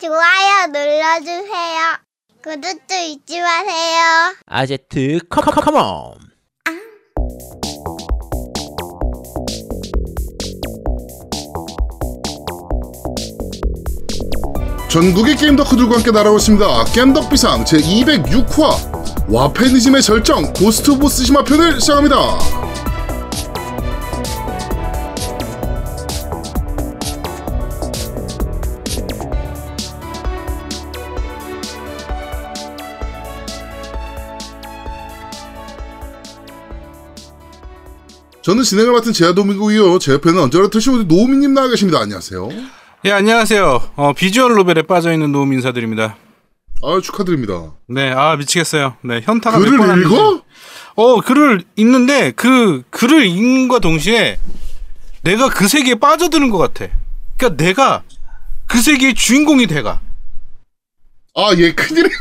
좋아요 눌러주세요. 구독도 잊지 마세요. 아제트 come come come on 전국의 게임 덕후들과 함께 날아오십니다. 겜덕비상 제 206화 와패니즘의 절정 고스트 오브 쓰시마 편을 시작합니다. 저는 진행을 맡은 제아도미고요. 제 옆에는 언제나 트시오드 노우미님 나와 계십니다. 안녕하세요. 예, 안녕하세요. 어, visual novel에 빠져있는 노움 인사드립니다. 아 축하드립니다. 네, 아, 미치겠어요. 네, 현타가 글을. 읽어? 어, 글을 읽는데, 그, 글을 읽는과 동시에, 내가 그 세계에 빠져드는 것 같아. 그니까 내가 그 세계의 주인공이 돼가. 아, 얘 큰일이네.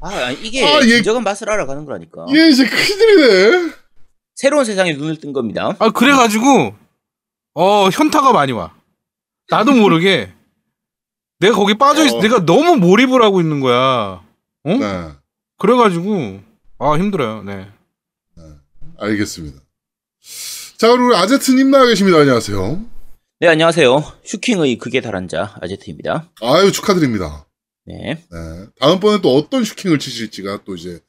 아, 이게 아, 얘- 진정한 맛을 알아가는 거라니까. 얘 이제 큰일이네. 새로운 세상에 눈을 뜬 겁니다. 아, 그래가지고, 어, 현타가 많이 와. 나도 모르게, 내가 거기 빠져 있어. 어. 내가 너무 몰입을 하고 있는 거야. 어? 네, 그래가지고, 아, 힘들어요. 네. 알겠습니다. 자, 그리고 우리 아제트님 나와 계십니다. 안녕하세요. 네, 안녕하세요. 슈킹의 극에 달한 자, 아제트입니다. 아유, 축하드립니다. 네. 네. 다음번에 또 어떤 슈킹을 치실지가 또 이제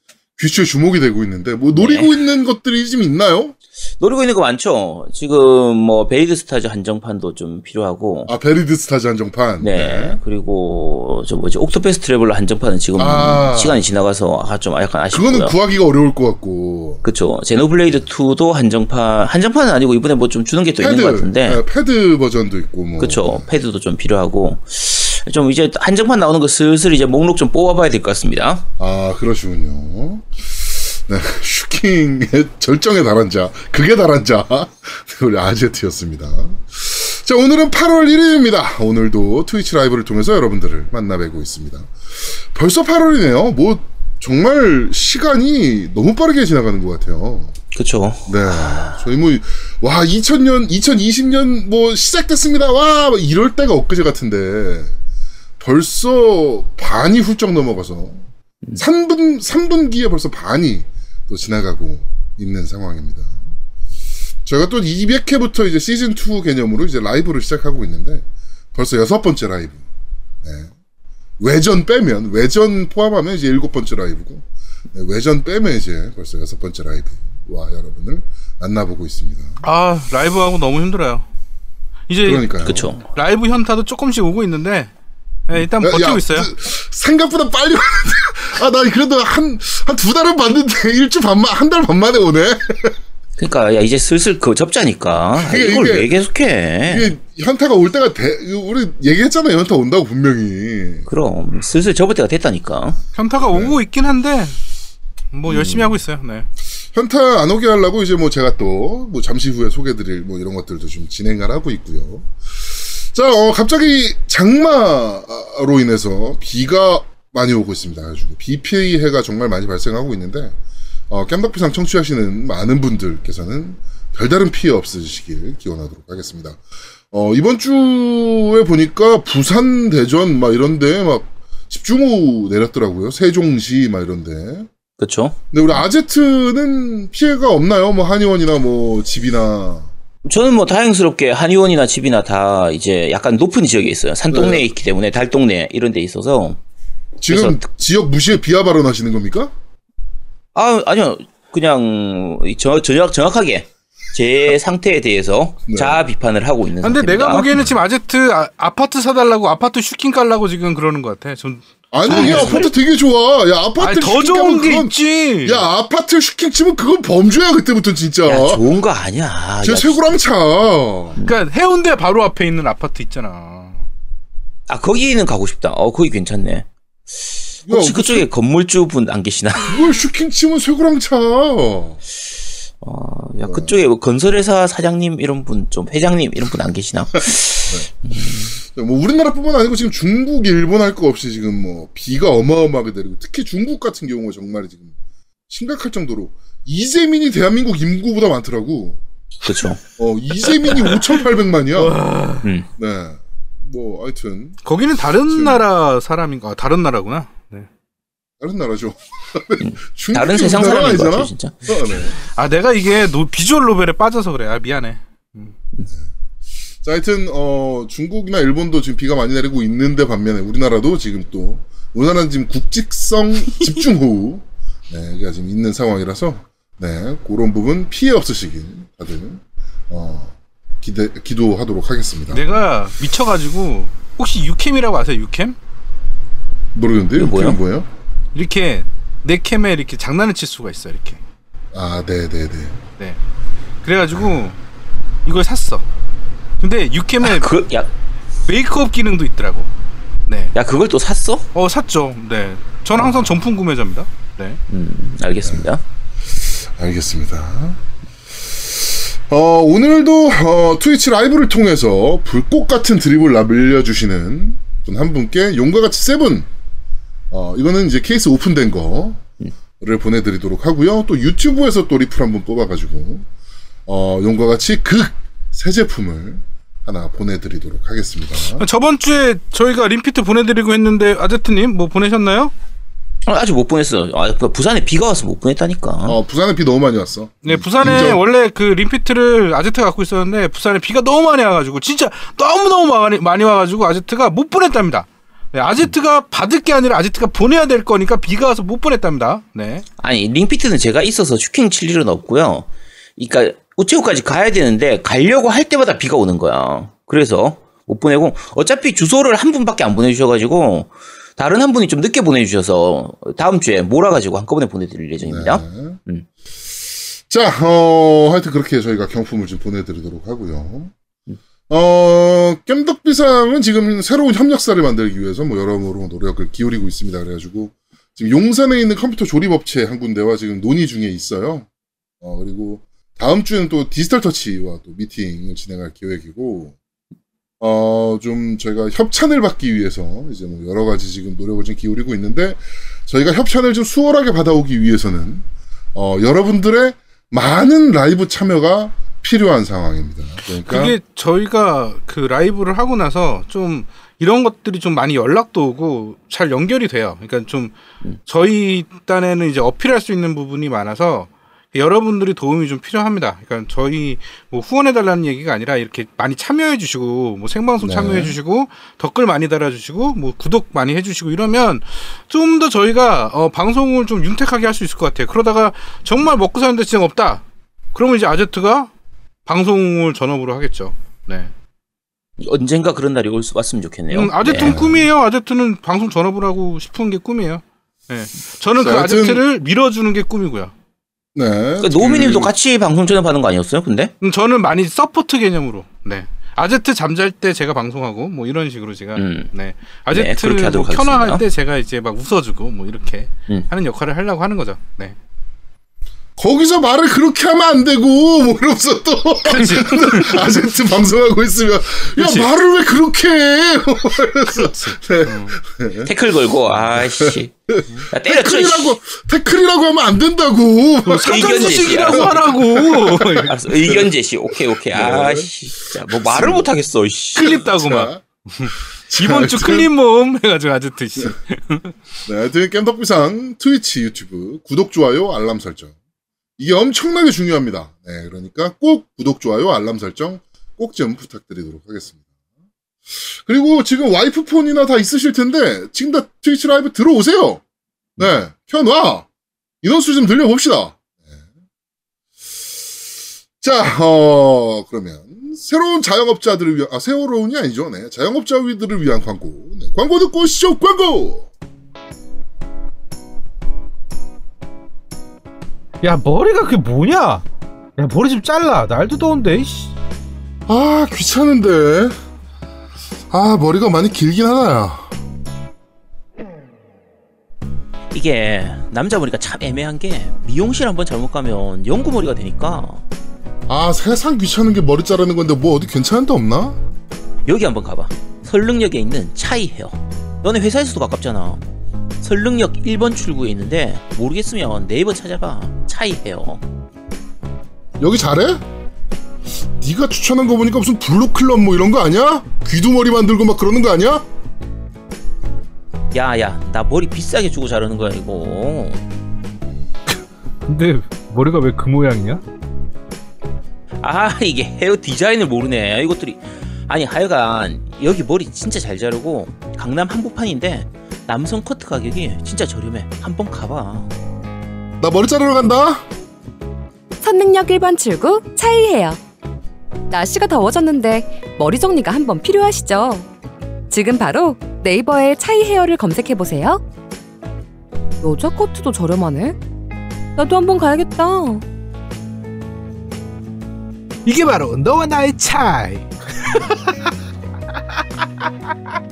귀추의 주목이 되고 있는데, 뭐, 노리고 있는 것들이 좀 있나요? 노리고 있는 거 많죠? 지금 뭐, 베리드 스타즈 한정판도 좀 필요하고, 아, 베리드 스타즈 한정판. 네. 그리고, 저 뭐지, 옥토패스 트래블러 한정판은 지금 아. 시간이 지나가서 아, 좀 약간 아쉽고요. 그거는 구하기가 어려울 것 같고. 그쵸. 제노블레이드 2도 한정판, 한정판은 아니고 이번에 뭐 좀 주는 게 또 있는 것 같은데. 네, 패드 버전도 있고, 뭐. 그쵸. 패드도 좀 필요하고. 좀 이제 한정판 나오는 거 슬슬 이제 목록 좀 뽑아봐야 될 것 같습니다. 아, 그러시군요. 네, 슈킹의 절정에 달한 자, 극에 달한 자, 우리 아제트였습니다. 자, 오늘은 8월 1일입니다. 오늘도 트위치 라이브를 통해서 여러분들을 만나뵈고 있습니다. 벌써 8월이네요. 뭐, 정말 시간이 너무 빠르게 지나가는 것 같아요. 그쵸. 네. 저희 뭐, 와, 2000년, 2020년 뭐 시작됐습니다. 와, 뭐 이럴 때가 엊그제 같은데, 벌써 반이 훌쩍 넘어가서, 3분, 3분기에 벌써 반이 또 지나가고 있는 상황입니다. 저희가 또 200회부터 이제 시즌 2 개념으로 이제 라이브를 시작하고 있는데, 벌써 여섯 번째 라이브. 네. 외전 빼면, 외전 포함하면 이제 일곱 번째 라이브고, 네, 외전 빼면 이제 벌써 여섯 번째 라이브와 여러분을 만나보고 있습니다. 아, 라이브하고 너무 힘들어요. 이제 그러니까요. 그쵸. 라이브 현타도 조금씩 오고 있는데 예, 일단 야, 버티고 야, 있어요. 그, 생각보다 빨리 아, 나 그래도 한, 한 두 달은 봤는데, 일주 반만, 한 달 반 만에 오네? 그러니까 야 이제 슬슬 그 접자니까 아, 이게- 이걸 이게- 왜 계속해? 이게 현타가 올 때가 돼, 우리 얘기했잖아요. 현타 온다고 분명히. 그럼 슬슬 접을 때가 됐다니까. 현타가 네. 오고 있긴 한데 뭐 음. 열심히 하고 있어요. 네. 현타 안 오게 하려고 이제 뭐 제가 또, 뭐 잠시 후에 소개드릴 뭐 이런 것들도 좀 진행을 하고 있고요. 자, 어, 갑자기 장마로 인해서 비가 많이 오고 있습니다. 아주 비 피해가 정말 많이 발생하고 있는데, 어, 깸덕비상 청취하시는 많은 분들께서는 별다른 피해 없으시길 기원하도록 하겠습니다. 어, 이번 주에 보니까 부산, 대전 막 이런데 막 집중호우 내렸더라고요. 세종시 막 이런데. 그렇죠. 근데 우리 아제트는 피해가 없나요? 뭐 한의원이나 뭐 집이나 저는 뭐 다행스럽게 한의원이나 집이나 다 이제 약간 높은 지역에 있어요. 산동네에 네. 있기 때문에 달동네 이런 데 있어서 지금 지역 무시에 비하 발언하시는 겁니까? 아 아니요 그냥 저, 정확 정확하게 제 상태에 대해서 네. 자아 비판을 하고 있는 근데 상태입니다. 내가 보기에는 지금 아제트 아, 파트 사달라고 아파트 슈킹 깔라고 지금 그러는 것 같아. 전 아니 야 아파트 되게 좋아. 야 아파트 아니, 더 좋은 게 그건- 있지. 야 아파트 슈킹 치면 그건 범죄야 그때부터 진짜. 야 좋은 거 아니야. 제 야, 쇠고랑 차. 그러니까 해운대 바로 앞에 있는 아파트 있잖아. 아 거기는 가고 싶다. 어 거기 괜찮네. 야, 혹시 그 그쪽에 건물주 분 안 계시나? 그걸 슈킹 치면 쇠고랑 차. 어, 야 그쪽에 뭐 건설회사 사장님 이런 분 좀 회장님 이런 분 안 계시나? 뭐 우리나라뿐만 아니고 지금 중국, 일본 할 거 없이 지금 뭐 비가 어마어마하게 내리고 특히 중국 같은 경우가 정말 지금 심각할 정도로 이재민이 대한민국 인구보다 많더라고. 그렇죠. 어 이재민이 5,800만이야. 음. 네. 뭐 하여튼 거기는 다른 지금- 나라 사람인가? 아, 다른 나라구나. 네. 다른 나라죠. 중국이 다른 세상 사람인 아니잖아? 진짜. 어, 네. 아 내가 이게 노, 비주얼 노벨에 빠져서 그래. 아 미안해. 자, 하여튼 어 중국이나 일본도 지금 비가 많이 내리고 있는데 반면에 우리나라도 지금 또 우리나라는 지금 국직성 집중호우 네가 지금 있는 상황이라서 네 그런 부분 피해 없으시길 다들 어 기대 기도하도록 하겠습니다. 내가 미쳐가지고 혹시 유캠이라고 아세요? 유캠? 모르겠는데 뭐야? 이게 뭐예요? 이렇게 내 캠에 이렇게 장난을 칠 수가 있어 이렇게. 아, 네, 네, 네. 네. 그래가지고 이걸 샀어. 근데 유캠에 그, 야, 메이크업 기능도 있더라고. 네. 야, 그걸 또 샀어? 어 샀죠. 네. 저는 항상 정품 구매자입니다. 네. 음, 알겠습니다. 알겠습니다. 어, 오늘도 어, 트위치 라이브를 통해서 불꽃 같은 드립을 날려주시는 분 한 분께 용과 같이 seven 어, 이거는 이제 케이스 오픈된 거를 보내드리도록 하고요. 또 유튜브에서 또 리플 한 번 뽑아가지고 어, 용과 같이 극 새 제품을 하나 보내드리도록 하겠습니다. 저번 주에 저희가 림피트 보내드리고 했는데 아제트님 뭐 보내셨나요? 어, 아직 못 보냈어. 아, 그 부산에 비가 와서 못 보냈다니까. 어, 부산에 비 너무 많이 왔어. 네, 부산에 인정. 원래 그 림피트를 아제트가 갖고 있었는데 부산에 비가 너무 많이 와가지고 진짜 너무 너무 많이 많이 와가지고 아제트가 못 보냈답니다. 네, 아제트가 받을 게 아니라 아제트가 보내야 될 거니까 비가 와서 못 보냈답니다. 네. 아니, 링피트는 제가 있어서 슈킹 칠 일은 없고요. 그러니까 우체국까지 가야 되는데 가려고 할 때마다 비가 오는 거야. 그래서 못 보내고 어차피 주소를 한 분밖에 안 보내주셔가지고 다른 한 분이 좀 늦게 보내주셔서 다음 주에 몰아가지고 한꺼번에 보내드릴 예정입니다. 네. 음. 자, 어, 하여튼 그렇게 저희가 경품을 좀 보내드리도록 하고요. 어, 깸덕비상은 지금 새로운 협력사를 만들기 위해서 뭐 여러모로 노력을 기울이고 있습니다. 그래가지고 지금 용산에 있는 컴퓨터 조립업체 한 군데와 지금 논의 중에 있어요. 어, 그리고 다음 주에는 또 디지털 터치와 또 미팅을 진행할 계획이고, 어, 좀 저희가 협찬을 받기 위해서 이제 뭐 여러 가지 지금 노력을 좀 기울이고 있는데, 저희가 협찬을 좀 수월하게 받아오기 위해서는, 어, 여러분들의 많은 라이브 참여가 필요한 상황입니다. 그러니까, 그게 저희가 그 라이브를 하고 나서 좀 이런 것들이 좀 많이 연락도 오고 잘 연결이 돼요. 그러니까 좀 저희 딴에는 이제 어필할 수 있는 부분이 많아서 여러분들이 도움이 좀 필요합니다. 그러니까 저희 뭐 후원해 달라는 얘기가 아니라 이렇게 많이 참여해 주시고 뭐 생방송 네. 참여해 주시고 댓글 많이 달아 주시고 뭐 구독 많이 해 주시고 이러면 좀 더 저희가 어 방송을 좀 윤택하게 할 수 있을 것 같아요. 그러다가 정말 먹고 사는 데 지금 없다. 그러면 이제 아제트가 방송을 전업으로 하겠죠. 네. 언젠가 그런 날이 올 수 왔으면 좋겠네요. 음, 아제트는 네. 꿈이에요. 아제트는 방송 전업을 하고 싶은 게 꿈이에요. 네. 저는 그 아제트를 밀어주는 게 꿈이고요. 네. 그러니까 노미님도 같이 방송 전업하는 거 아니었어요? 근데 음, 저는 많이 support 개념으로. 네. 아제트 잠잘 때 제가 방송하고 뭐 이런 식으로 제가 음. 네 아제트 그렇게 뭐 하겠습니다. 때 제가 이제 막 웃어주고 뭐 이렇게 음. 하는 역할을 하려고 하는 거죠. 네. 거기서 말을 그렇게 하면 안 되고 뭐 이러면서 또 아제트 방송하고 있으면 그치. 야 말을 왜 그렇게 해? 그래서 네. 태클 걸고 아씨. 태클이라고 태클이라고 하면 안 된다고. 사전수식이라고 씨야. 하라고. 알았어. 의견 제시. 오케이 오케이. 아씨. 진짜 뭐 말을 못 하겠어. 씨. 클립 따고 막 자, 이번 주 클립 모음 해가지고 아제트 씨. 네, 하여튼 깸덕비상 트위치 유튜브 구독 좋아요 알람 설정 이게 엄청나게 중요합니다. 네, 그러니까 꼭 구독 좋아요 알람 설정 꼭 좀 부탁드리도록 하겠습니다. 그리고 지금 와이프 폰이나 다 있으실 텐데 지금 다 트위치 라이브 들어오세요. 네, 켜놔 인원수 좀 늘려봅시다. 네. 자, 어 그러면 새로운 자영업자들을 위한 아 새로운이 아니죠. 네, 자영업자들을 위한 광고. 네, 광고 듣고 오시죠. 광고. 야 머리가 그게 뭐냐? 야 머리 좀 잘라. 날도 더운데. 이씨. 아 귀찮은데 아 머리가 많이 길긴 하다야 이게 남자 머리가 참 애매한 게 미용실 한번 잘못 가면 연구 머리가 되니까 아 세상 귀찮은 게 머리 자르는 건데 뭐 어디 괜찮은 데 없나? 여기 한번 가봐. 설릉역에 있는 차이 헤어. 너네 회사에서도 가깝잖아. 설릉역 1번 출구에 있는데 모르겠으면 네이버 찾아봐. 차이 헤어. 여기 잘해? 네가 추천한 거 보니까 무슨 블루클럽 뭐 이런 거 아니야? 귀두머리 만들고 막 그러는 거 아니야? 야야 나 머리 비싸게 주고 자르는 거야 이거 근데 머리가 왜 그 모양이냐? 아 이게 헤어 디자인을 모르네 이것들이 아니 하여간 여기 머리 진짜 잘 자르고 강남 한복판인데 남성 커트 가격이 진짜 저렴해 한번 가봐 나 머리 자르러 간다. 선능력 1번 출구 차이해요. 날씨가 더워졌는데 머리 정리가 한번 필요하시죠? 지금 바로 네이버에 차이 헤어를 검색해 보세요. 여자 커트도 저렴하네. 나도 한번 가야겠다. 이게 바로 너와 나의 차이.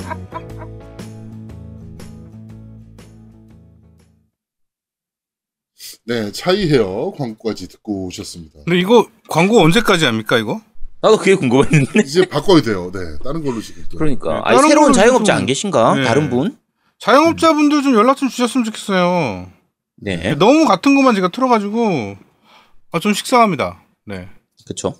네, 차이 헤어 광고까지 듣고 오셨습니다. 근데 이거 광고 언제까지 합니까 이거? 나도 그게 궁금했는데 이제 바꿔야 돼요. 네, 다른 걸로 지금 또. 그러니까 네, 아니, 새로운 자영업자 좀- 안 계신가 네. 다른 분? 자영업자분들 좀 연락 좀 주셨으면 좋겠어요. 네 너무 같은 것만 제가 틀어가지고 아, 좀 식상합니다. 네. 그쵸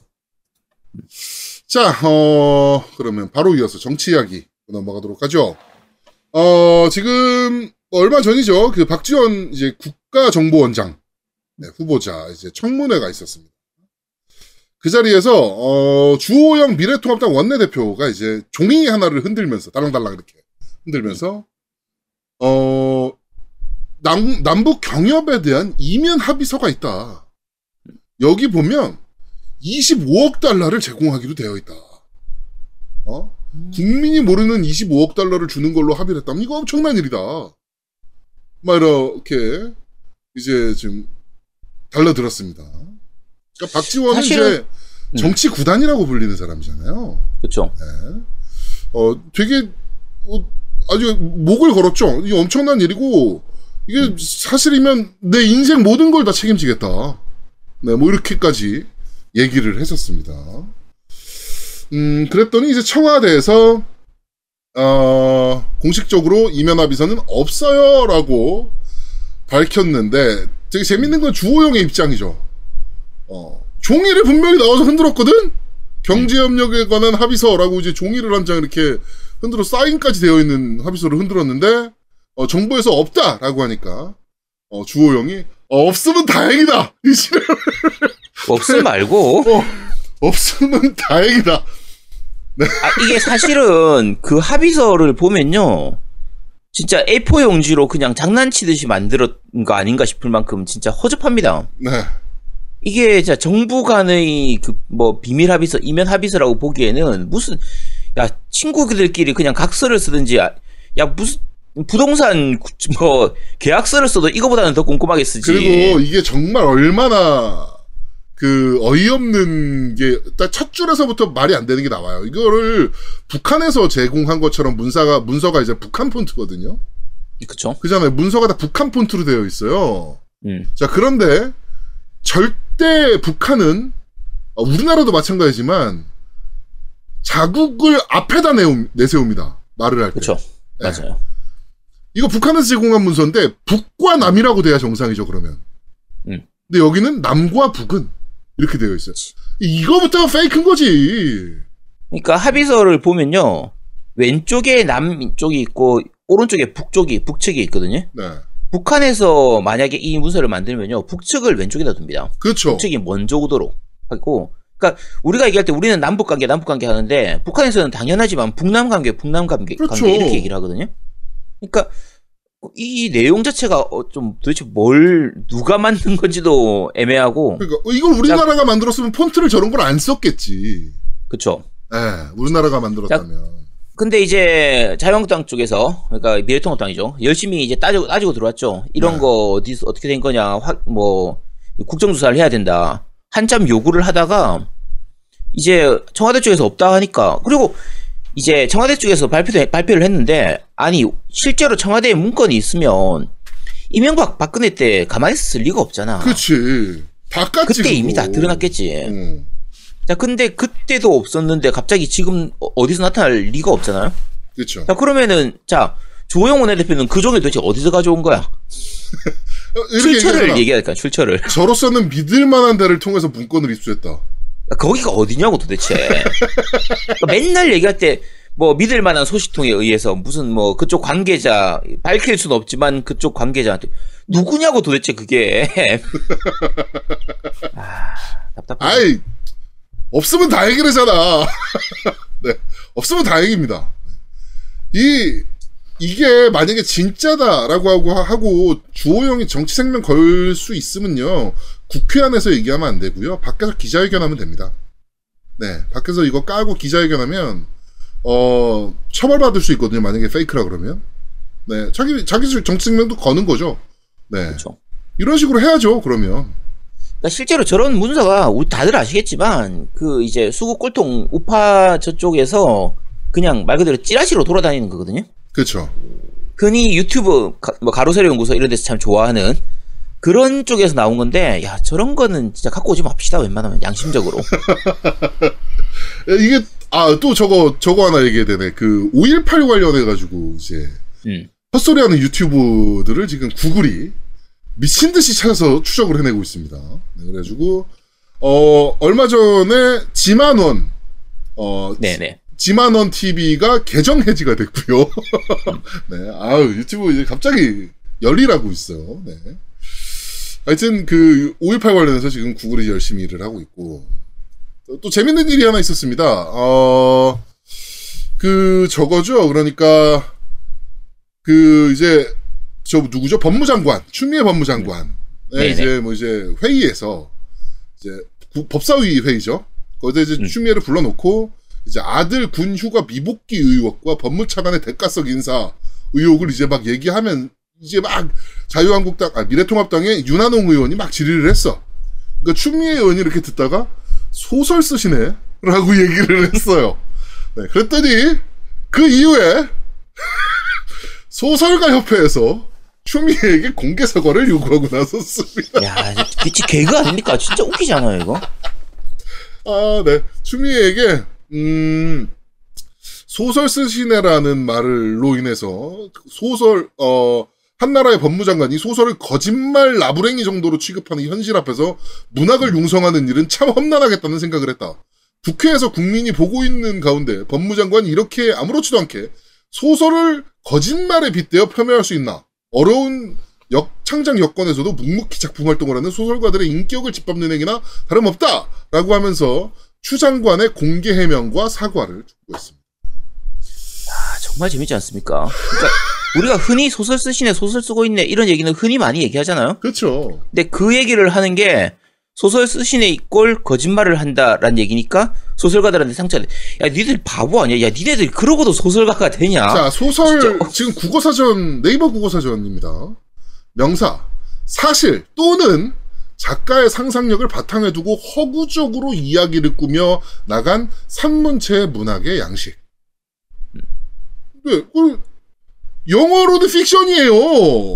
자, 어, 그러면 바로 이어서 정치 이야기 넘어가도록 하죠. 어, 지금 얼마 전이죠. 그 박지원 이제 국 가정보원장 네, 후보자 이제 청문회가 있었습니다. 그 자리에서 어, 주호영 미래통합당 원내대표가 이제 종이 하나를 흔들면서 달랑달랑 이렇게 흔들면서 어 남, 남북 경협에 대한 이면 합의서가 있다. 여기 보면 25억 달러를 제공하기로 되어 있다. 어? 국민이 모르는 25억 달러를 주는 걸로 합의를 했다면 이거 엄청난 일이다. 막 이렇게 이제 지금 달려들었습니다. 그러니까 박지원은 사실은- 이제 정치 구단이라고 불리는 사람이잖아요. 그쵸 어, 되게, 어, 아주 목을 걸었죠. 이게 엄청난 일이고, 이게 사실이면 내 인생 모든 걸 다 책임지겠다. 네, 뭐 이렇게까지 얘기를 했었습니다. 음, 그랬더니 이제 청와대에서, 어, 공식적으로 이면합의서는 없어요. 라고 밝혔는데, 되게 재밌는 건 주호영의 입장이죠. 어, 종이를 분명히 나와서 흔들었거든? 경제협력에 관한 합의서라고 이제 종이를 한 장 이렇게 흔들어 사인까지 되어 있는 합의서를 흔들었는데 어, 정부에서 없다라고 하니까 어, 주호영이 어, 없으면 다행이다. 없음 말고 어, 없으면 다행이다. 아, 이게 사실은 그 합의서를 보면요. 진짜 A4 용지로 그냥 장난치듯이 만들었 거 아닌가 싶을 만큼 진짜 허접합니다. 네, 이게 진짜 정부 간의 그 뭐 비밀 합의서, 이면 합의서라고 보기에는 무슨 야 친구들끼리 그냥 각서를 쓰든지 야, 야 무슨 부동산 구- 뭐 계약서를 써도 이거보다는 더 꼼꼼하게 쓰지. 그리고 이게 정말 얼마나 그 어이없는 게딱첫 줄에서부터 말이 안 되는 게 나와요. 이거를 북한에서 제공한 것처럼 문서가 문서가 이제 북한 폰트거든요. 그쵸? 그잖아요. 문서가 다 북한 폰트로 되어 있어요. 음. 자, 그런데 절대 북한은 어, 우리나라도 마찬가지지만 자국을 앞에다 내우, 내세웁니다. 말을 할 때. 네. 맞아요. 이거 북한에서 제공한 문서인데 북과 남이라고 돼야 정상이죠. 그러면. 음. 근데 여기는 남과 북은 이렇게 되어 있어요. 이거부터가 페이크인 거지. 그러니까 합의서를 보면요. 왼쪽에 남쪽이 있고 오른쪽에 북쪽이 북측이 있거든요. 네. 북한에서 만약에 이 문서를 만들면요. 북측을 왼쪽에다 둡니다. 그렇죠. 북측이 먼저 오도록 하고 그러니까 우리가 얘기할 때 우리는 남북 관계 남북 관계 하는데 북한에서는 당연하지만 북남 관계 북남 관계, 그렇죠. 관계 이렇게 얘기를 하거든요. 그러니까 이 내용 자체가 어, 좀 도대체 뭘 누가 만든 건지도 애매하고 그러니까 이걸 우리나라가 만들었으면 폰트를 저런 걸 안 썼겠지. 그렇죠. 예, 우리나라가 만들었다면. 근데 이제 자유한국당 쪽에서 그러니까 미래통합당이죠 열심히 이제 따지고 따지고 들어왔죠 이런 네. 거 어디서 어떻게 된 거냐 확뭐 국정조사를 해야 된다 한참 요구를 하다가 이제 청와대 쪽에서 없다 하니까 그리고 이제 청와대 쪽에서 발표도 발표를 했는데 아니 실제로 청와대에 문건이 있으면 이명박 박근혜 때 가만히 있을 리가 없잖아 그렇지. 다 깠지. 그때 이미 다 그거. 드러났겠지 응. 자 근데 그때도 없었는데 갑자기 지금 어- 어디서 나타날 리가 없잖아요 그렇죠. 자 그러면은 자 조영 원내대표는 그 종일 도대체 어디서 가져온 거야? 출처를. 얘기할까 출처를. 저로서는 믿을 만한 데를 통해서 문건을 입수했다. 거기가 어디냐고 도대체. 그러니까 맨날 얘기할 때 뭐 믿을 만한 소식통에 의해서 무슨 뭐 그쪽 관계자 밝힐 수는 없지만 그쪽 관계자한테 누구냐고 도대체 그게. 아, 답답해. 아이 없으면 다행이래잖아. 네, 없으면 다행입니다. 이 이게 만약에 진짜다라고 하고 하고 주호영이 정치 생명 걸 수 있으면요 국회 안에서 얘기하면 안 되고요 밖에서 기자회견하면 됩니다. 네, 밖에서 이거 까고 기자회견하면 어 처벌받을 수 있거든요. 만약에 페이크라 그러면 네 자기 자기 정치 생명도 거는 거죠. 네, 그렇죠. 이런 식으로 해야죠. 그러면 그러니까 실제로 저런 문서가 우리 다들 아시겠지만 그 이제 수구 꼴통 우파 저쪽에서 그냥 말 그대로 찌라시로 돌아다니는 거거든요. 그렇죠. 흔히 유튜브 가, 뭐 가로세로 연구소 이런 데서 참 좋아하는 그런 쪽에서 나온 건데 야 저런 거는 진짜 갖고 오지 맙시다 웬만하면 양심적으로 이게 아 또 저거 저거 하나 얘기해야 되네. 그 5.18 관련해 가지고 이제 음. 헛소리하는 유튜브들을 지금 구글이 미친 듯이 찾아서 추적을 해내고 있습니다. 네, 그래가지고 어 얼마 전에 지만원 어 네네 지만원 TV가 계정 해지가 됐고요. 네, 아유 유튜브 이제 갑자기 열일하고 있어요. 네. 하여튼 그 5.18 관련해서 지금 구글이 열심히 일을 하고 있고 또, 또 재밌는 일이 하나 있었습니다. 어, 그 저거죠. 그러니까 그 이제 저 누구죠? 법무장관 추미애 법무장관 네, 네네. 이제 뭐 이제 회의에서 이제 구- 법사위 회의죠. 거기서 이제 음. 추미애를 불러놓고 이제 아들 군 휴가 미복귀 의혹과 법무차관의 대가성 인사 의혹을 이제 막 얘기하면 이제 막 자유한국당 아 미래통합당의 윤한홍 의원이 막 질의를 했어. 그러니까 추미애 의원이 이렇게 듣다가 소설 쓰시네 라고 얘기를 했어요. 네, 그랬더니 그 이후에 소설가 협회에서 추미애에게 공개 사과를 요구하고 나섰습니다. 야 그치 개그 아닙니까 진짜 웃기잖아요 이거 아, 네. 추미애에게 음 소설 쓰시네라는 말로 인해서 소설 어 한나라의 법무장관이 소설을 거짓말 나부랭이 정도로 취급하는 현실 앞에서 문학을 융성하는 일은 참 험난하겠다는 생각을 했다. 국회에서 국민이 보고 있는 가운데 법무장관이 이렇게 아무렇지도 않게 소설을 거짓말에 빗대어 폄훼할 수 있나? 어려운 역, 창작 여건에서도 묵묵히 작품 활동을 하는 소설가들의 인격을 짓밟는 행위나 다름없다! 라고 하면서 추 장관의 공개 해명과 사과를 촉구했습니다. 아, 정말 재밌지 않습니까 그러니까 우리가 흔히 소설 쓰시네 소설 쓰고 있네 이런 얘기는 흔히 많이 얘기하잖아요 그렇죠. 근데 그 얘기를 하는 게 소설 쓰시네 이꼴 거짓말을 한다라는 얘기니까 소설가들한테 상처를 야 니들 바보 아니야 야 니네들 그러고도 소설가가 되냐 자, 소설, 진짜. 지금 국어사전, 네이버 국어사전입니다. 명사, 사실 또는 작가의 상상력을 바탕에 두고 허구적으로 이야기를 꾸며 나간 산문체 문학의 양식. 네, 그, 영어로는 픽션이에요.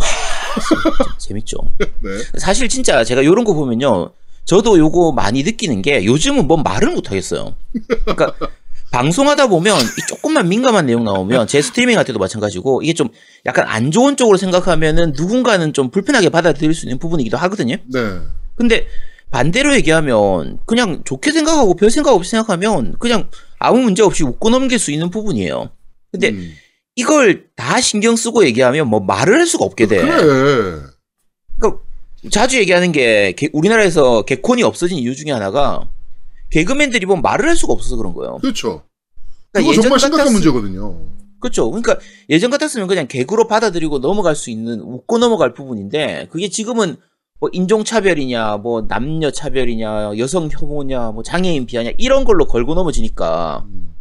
재밌죠 네. 사실 진짜 제가 요런 거 보면요. 저도 요거 많이 느끼는 게 요즘은 뭐 말을 못 하겠어요. 그러니까 방송하다 보면 이 조금만 민감한 내용 나오면 제 스트리밍 할 때도 마찬가지고 이게 좀 약간 안 좋은 쪽으로 생각하면은 누군가는 좀 불편하게 받아들일 수 있는 부분이기도 하거든요. 네. 근데 반대로 얘기하면 그냥 좋게 생각하고 별 생각 없이 생각하면 그냥 아무 문제 없이 웃고 넘길 수 있는 부분이에요. 근데 음. 이걸 다 신경 쓰고 얘기하면 뭐 말을 할 수가 없게 돼. 그래. 그러니까 자주 얘기하는 게 개- 우리나라에서 개콘이 없어진 이유 중에 하나가 개그맨들이 보면 말을 할 수가 없어서 그런 거예요. 그렇죠. 그러니까 그거 정말 심각한 같았으- 문제거든요. 그렇죠. 그러니까 예전 같았으면 그냥 개그로 받아들이고 넘어갈 수 있는 웃고 넘어갈 부분인데 그게 지금은 뭐 인종 차별이냐, 뭐 남녀 차별이냐, 여성 혐오냐, 뭐 장애인 비하냐 이런 걸로 걸고 넘어지니까 음.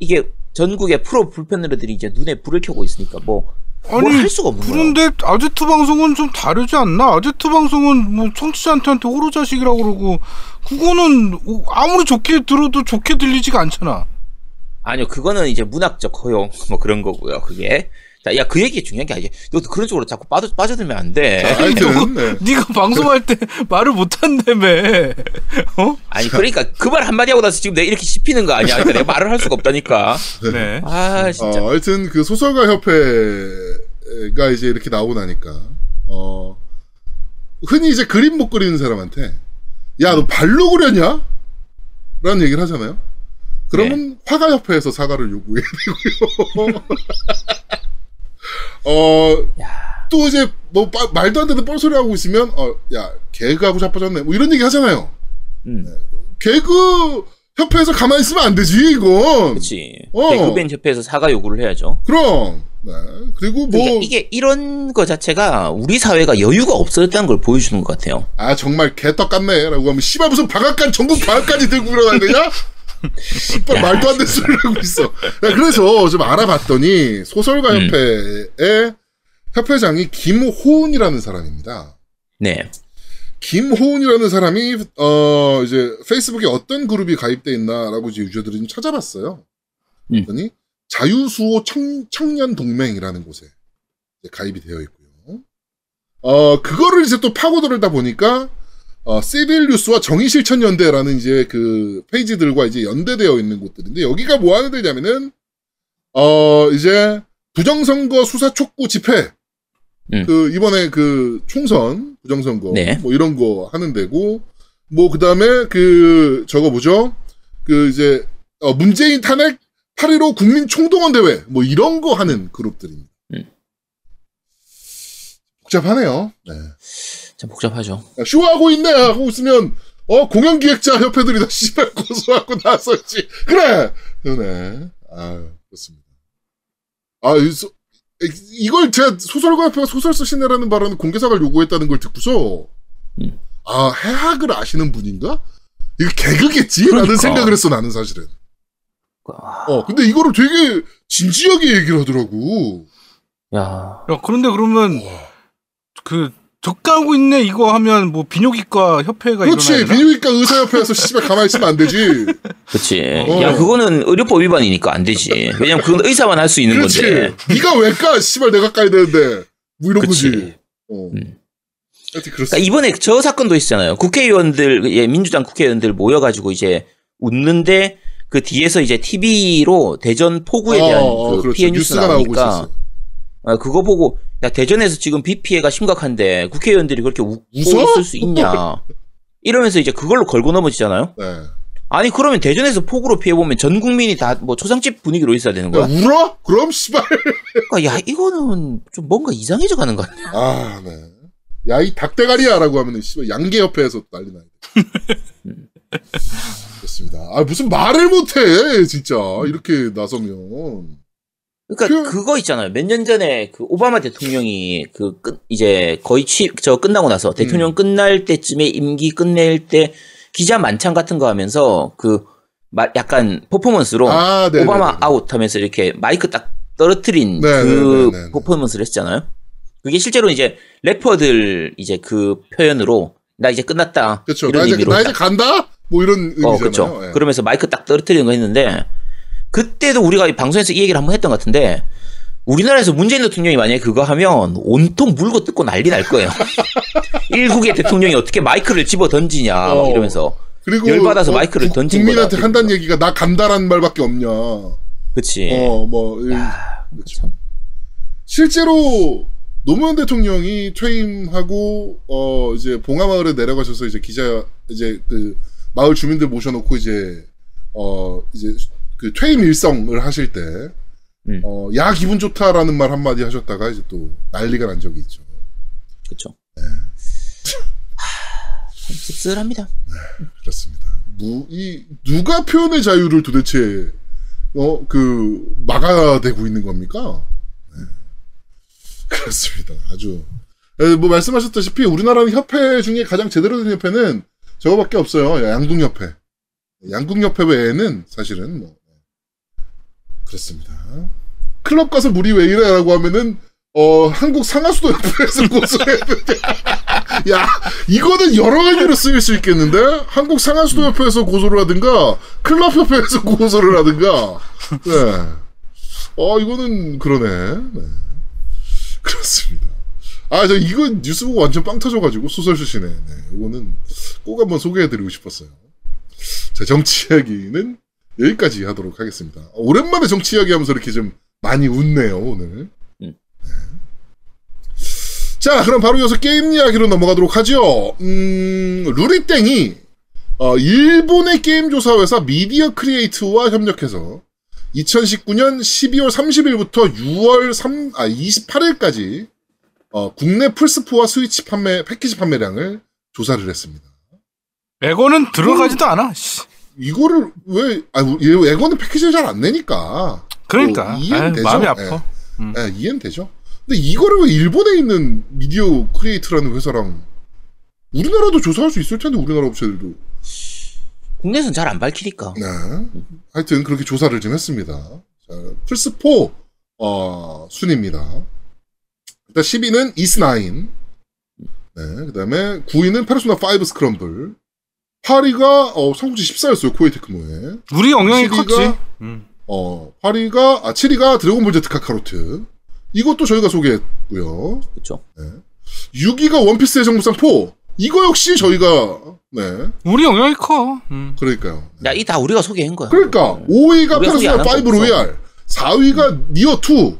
이게 전국의 프로 불편러들이 이제 눈에 불을 켜고 있으니까 뭐뭘 아니 할 수가 없는 거야. 그런데 아제트 방송은 좀 다르지 않나? 아제트 방송은 뭐 청취자한테 호로자식이라고 그러고 그거는 오- 아무리 좋게 들어도 좋게 들리지가 않잖아. 아니요, 그거는 이제 문학적 허용 뭐 그런 거고요. 그게 자, 야 그 얘기 중요한 게 아니야. 너 그런 쪽으로 자꾸 빠져 빠져들면 안 돼. 자, 하여튼, 네. 네가 방송할 때 말을 못 한다며. 어? 아니 그러니까 그 말 한마디 하고 나서 지금 내가 이렇게 씹히는 거 아니야? 그러니까 내가 말을 할 수가 없다니까. 네. 아 진짜. 어, 하여튼 그 소설가 협회가 이제 이렇게 나오고 나니까 어 흔히 이제 그림 못 그리는 사람한테 야 너 발로 그렸냐? 라는 얘기를 하잖아요. 그러면 화가 협회에서 사과를 요구해야 되고요. 어, 또 이제 뭐 빠- 말도 안 되는 뻘소리 하고 있으면 어, 야 개그하고 자빠졌네. 뭐 이런 얘기 하잖아요. 음. 개그 협회에서 가만히 있으면 안 되지 이건. 그렇지. 어. 개그맨 협회에서 사과 요구를 해야죠. 그럼. 네. 그리고 뭐 그러니까 이게 이런 거 자체가 우리 사회가 여유가 없었다는 걸 보여주는 것 같아요. 아 정말 개떡 같네라고 하면 씨발 무슨 방앗간 전국 방앗간이 들고 일어나야 되냐? 씨발 말도 안 되는 소리를 하고 있어. 야, 그래서 좀 알아봤더니 소설가 음. 협회의 협회장이 김호은이라는 사람입니다. 네. 김호은이라는 사람이 어 이제 페이스북에 어떤 그룹이 가입돼 있나라고 이제 유저들이 좀 찾아봤어요. 음. 그랬더니 자유수호 청, 청년 동맹이라는 곳에 가입이 되어 있고요. 어 그거를 이제 또 파고들다 보니까 어 시빌 뉴스와 정의실천 연대라는 이제 그 페이지들과 이제 연대되어 있는 곳들인데 여기가 뭐 하는 데냐면은 어 이제 부정선거 수사 촉구 집회 음. 그 이번에 그 총선 부정선거 네. 뭐 이런 거 하는 데고 뭐 그다음에 그 저거 뭐죠 그 이제 어 문재인 탄핵 8.15 국민 총동원 대회 뭐 이런 거 하는 그룹들입니다. 음. 복잡하네요. 네. 참 복잡하죠. 야, 쇼하고 있네! 하고 있으면 어 공연 기획자 협회들이 다 씨발 고소하고 나서지. 그래! 그러네. 아 그렇습니다. 아 이, 소- 이- 이걸 제가 소설가 협회가 소설 쓰시네라는 발언 공개사과를 요구했다는 걸 듣고서 음. 아 해학을 아시는 분인가? 이거 개그겠지라는 그러니까. 생각을 했어 나는 사실은. 아, 어 근데 이거를 되게 진지하게 얘기를 하더라고. 야, 야, 그런데 그러면 그 적가하고 있네 이거 하면 뭐 비뇨기과 협회가 그렇지? 비뇨기과 의사협회에서 씨발 가만히 있으면 안 되지 그렇지. 어. 야, 그거는 의료법 위반이니까 안 되지. 왜냐면 그건 의사만 할 수 있는 그렇지. 건데. 네가 왜 까? 씨발 내가 까야 되는데. 뭐 이런 그치. 거지. 어. 음. 하여튼 그러니까. 이번에 저 사건도 있잖아요. 국회의원들, 예, 민주당 국회의원들 모여가지고 이제 웃는데 그 뒤에서 이제 TV로 대전 포구에 대한 어, 그 그렇죠. 피해 뉴스 뉴스가 나오고 나오니까 있었어. 아, 그거 보고 야 대전에서 지금 비 피해가 심각한데 국회의원들이 그렇게 웃고 웃어? 있을 수 있냐 이러면서 이제 그걸로 걸고 넘어지잖아요. 네. 아니 그러면 대전에서 폭우로 피해 보면 전 국민이 다 뭐 초상집 분위기로 있어야 되는 야, 거야. 울어? 그럼 씨발. 그러니까 야 이거는 좀 뭔가 이상해져 가는 거 아니야? 아, 네. 야, 이 닭대가리야라고 하면은 씨발 양계협회에서 난리 나요. 그렇습니다. 아, 무슨 말을 못해, 진짜. 이렇게 나서면. 그러니까 그- 그... 거 있잖아요. 몇 년 전에 그 오바마 대통령이 그 끝, 이제 거의 취, 저 끝나고 나서 음. 대통령 끝날 때쯤에 임기 끝낼 때 기자 만찬 같은 거 하면서 그 마- 약간 퍼포먼스로 아, 네. 오바마 네, 네. 아웃 하면서 이렇게 마이크 딱 떨어뜨린 네, 그 네, 네, 네. 퍼포먼스를 했잖아요. 그게 실제로 이제 래퍼들 이제 그 표현으로 나 이제 끝났다. 그렇죠. 이런 나 이제, 의미로 나 이제 딱 간다? 뭐 이런 의미잖아요. 어, 그렇죠. 예. 그러면서 마이크 딱 떨어뜨리는 거 했는데 그때도 우리가 이 방송에서 이 얘기를 한번 했던 것 같은데 우리나라에서 문재인 대통령이 만약에 그거 하면 온통 물고 뜯고 난리 날 거예요. 일국의 대통령이 어떻게 마이크를 집어 던지냐 막 어. 이러면서 그리고 열받아서 마이크를 국- 던진 국민한테 거다. 한다는 얘기가 나 간다라는 말밖에 없냐. 그치. 어, 뭐. 이- 야. 참. 실제로 노무현 대통령이 퇴임하고 어 이제 봉하마을에 내려가셔서 이제 기자 이제 그 마을 주민들 모셔놓고 이제 어 이제 그 퇴임 일성을 하실 때 음. 어, 야 기분 좋다라는 말 한마디 하셨다가 이제 또 난리가 난 적이 있죠. 그쵸. 네. 하, 참 씁쓸합니다. 그렇습니다. 무, 이, 누가 표현의 자유를 도대체, 어, 그, 막아대고 있는 겁니까? 네. 그렇습니다. 아주. 에, 뭐, 말씀하셨다시피, 우리나라는 협회 중에 가장 제대로 된 협회는 저거밖에 없어요. 양궁협회. 양궁협회 외에는 사실은 뭐, 그렇습니다. 클럽 가서 물이 왜 이래? 라고 하면은, 어, 한국 상하수도 협회에서 돼. 야, 이거는 여러 가지로 쓰일 수 있겠는데? 한국 상하수도 협회에서 고소를 하든가, 클럽 협회에서 고소를 하든가, 네. 어, 이거는, 그러네. 네. 그렇습니다. 아, 저 이거 뉴스 보고 완전 빵 터져가지고, 소설 출신에. 네, 이거는 꼭 한번 소개해드리고 싶었어요. 자, 정치 이야기는 여기까지 하도록 하겠습니다. 오랜만에 정치 이야기 하면서 이렇게 좀 많이 웃네요, 오늘. 음. 자, 그럼 바로 이어서 게임 이야기로 넘어가도록 하죠. 음, 루리땡이 어, 일본의 게임 조사 회사 미디어 크리에이트와 협력해서 2019년 12월 30일부터 6월 3, 아, 28일까지 어, 국내 플스4와 스위치 판매, 패키지 판매량을 조사를 했습니다. 에고는 들어가지도 않아. 씨. 이거를 왜, 아, 얘 에고는 패키지를 잘 안 내니까. 그러니까 뭐 이해는 아유, 되죠. 마음이 예. 아파. 음. 예, 이해는 되죠. 근데 이거를 왜 일본에 있는 미디어 크리에이트라는 회사랑 우리나라도 조사할 수 있을 텐데 우리나라 업체들도 국내에서는 잘 안 밝히니까. 네. 하여튼 그렇게 조사를 좀 했습니다. 자, 플스4 어, 순입니다. 일단 10위는 이스9. 네. 그 다음에 9위는 페르소나 5 스크럼블. 8위가 어, 삼국지 14였어요. 코에이 테크모에. 우리 영향이 12가 컸지. 음. 어, 8위가 아 7위가 드래곤볼 Z 카카로트. 이것도 저희가 소개했고요. 그쵸. 6위가 원피스 해적무쌍 4. 이거 역시 저희가 네. 우리 영향이 커. 음. 그러니까요. 야, 이 다 우리가 소개한 거야. 그러니까 5위가 우리가 소개 페르소나 안한 5거 없어. 로얄, 4위가 니오 2,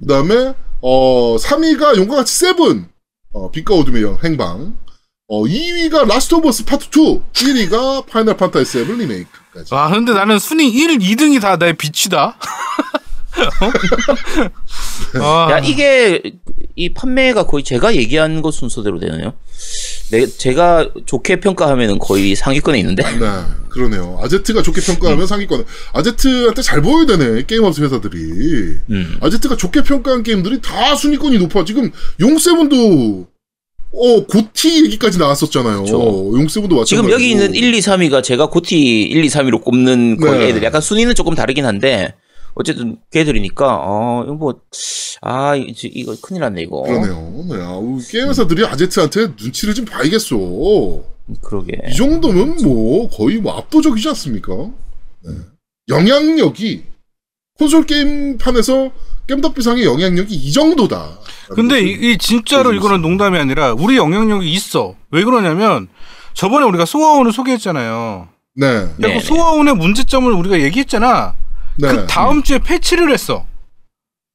그다음에 어 3위가 용과 같이 seven, 어 빛과 어둠의 영 행방, 어 2위가 라스트 오브 어스 파트 2, 1위가 파이널 판타지 7 리메이크까지. 와, 근데 나는 순위 1, 2등이 다내 빛이다. 어? 아, 야, 이게, 이 판매가 거의 제가 얘기한 것 순서대로 되네요. 내, 제가 좋게 평가하면은 거의 상위권에 있는데. 네, 그러네요. 아제트가 좋게 평가하면 상위권. 아제트한테 잘 보여야 되네 게임업체 회사들이. 음. 아제트가 좋게 평가한 게임들이 다 순위권이 높아. 지금 용세븐도 어 고티 얘기까지 나왔었잖아요. 그쵸. 용세븐도 마찬가지고. 지금 여기 있는 1, 2, 3위가 제가 고티 1, 2, 3위로 꼽는 거의 네. 애들. 약간 순위는 조금 다르긴 한데, 어쨌든 걔들이니까, 어, 이거 뭐, 아, 이- 이거 큰일 났네, 이거. 그러네요. 네, 아, 게임 회사들이 아제트한테 눈치를 좀 봐야겠어. 그러게. 이 정도면 뭐 거의 뭐 압도적이지 않습니까? 네. 영향력이 콘솔 게임판에서 겜덕비상의 영향력이 이 정도다. 근데 이, 이 진짜로 이거는 농담이 아니라 우리 영향력이 있어. 왜 그러냐면 저번에 우리가 소아원을 소개했잖아요. 네, 그리고 네, 네. 소아원의 문제점을 우리가 얘기했잖아. 네. 그 다음 주에 패치를 했어.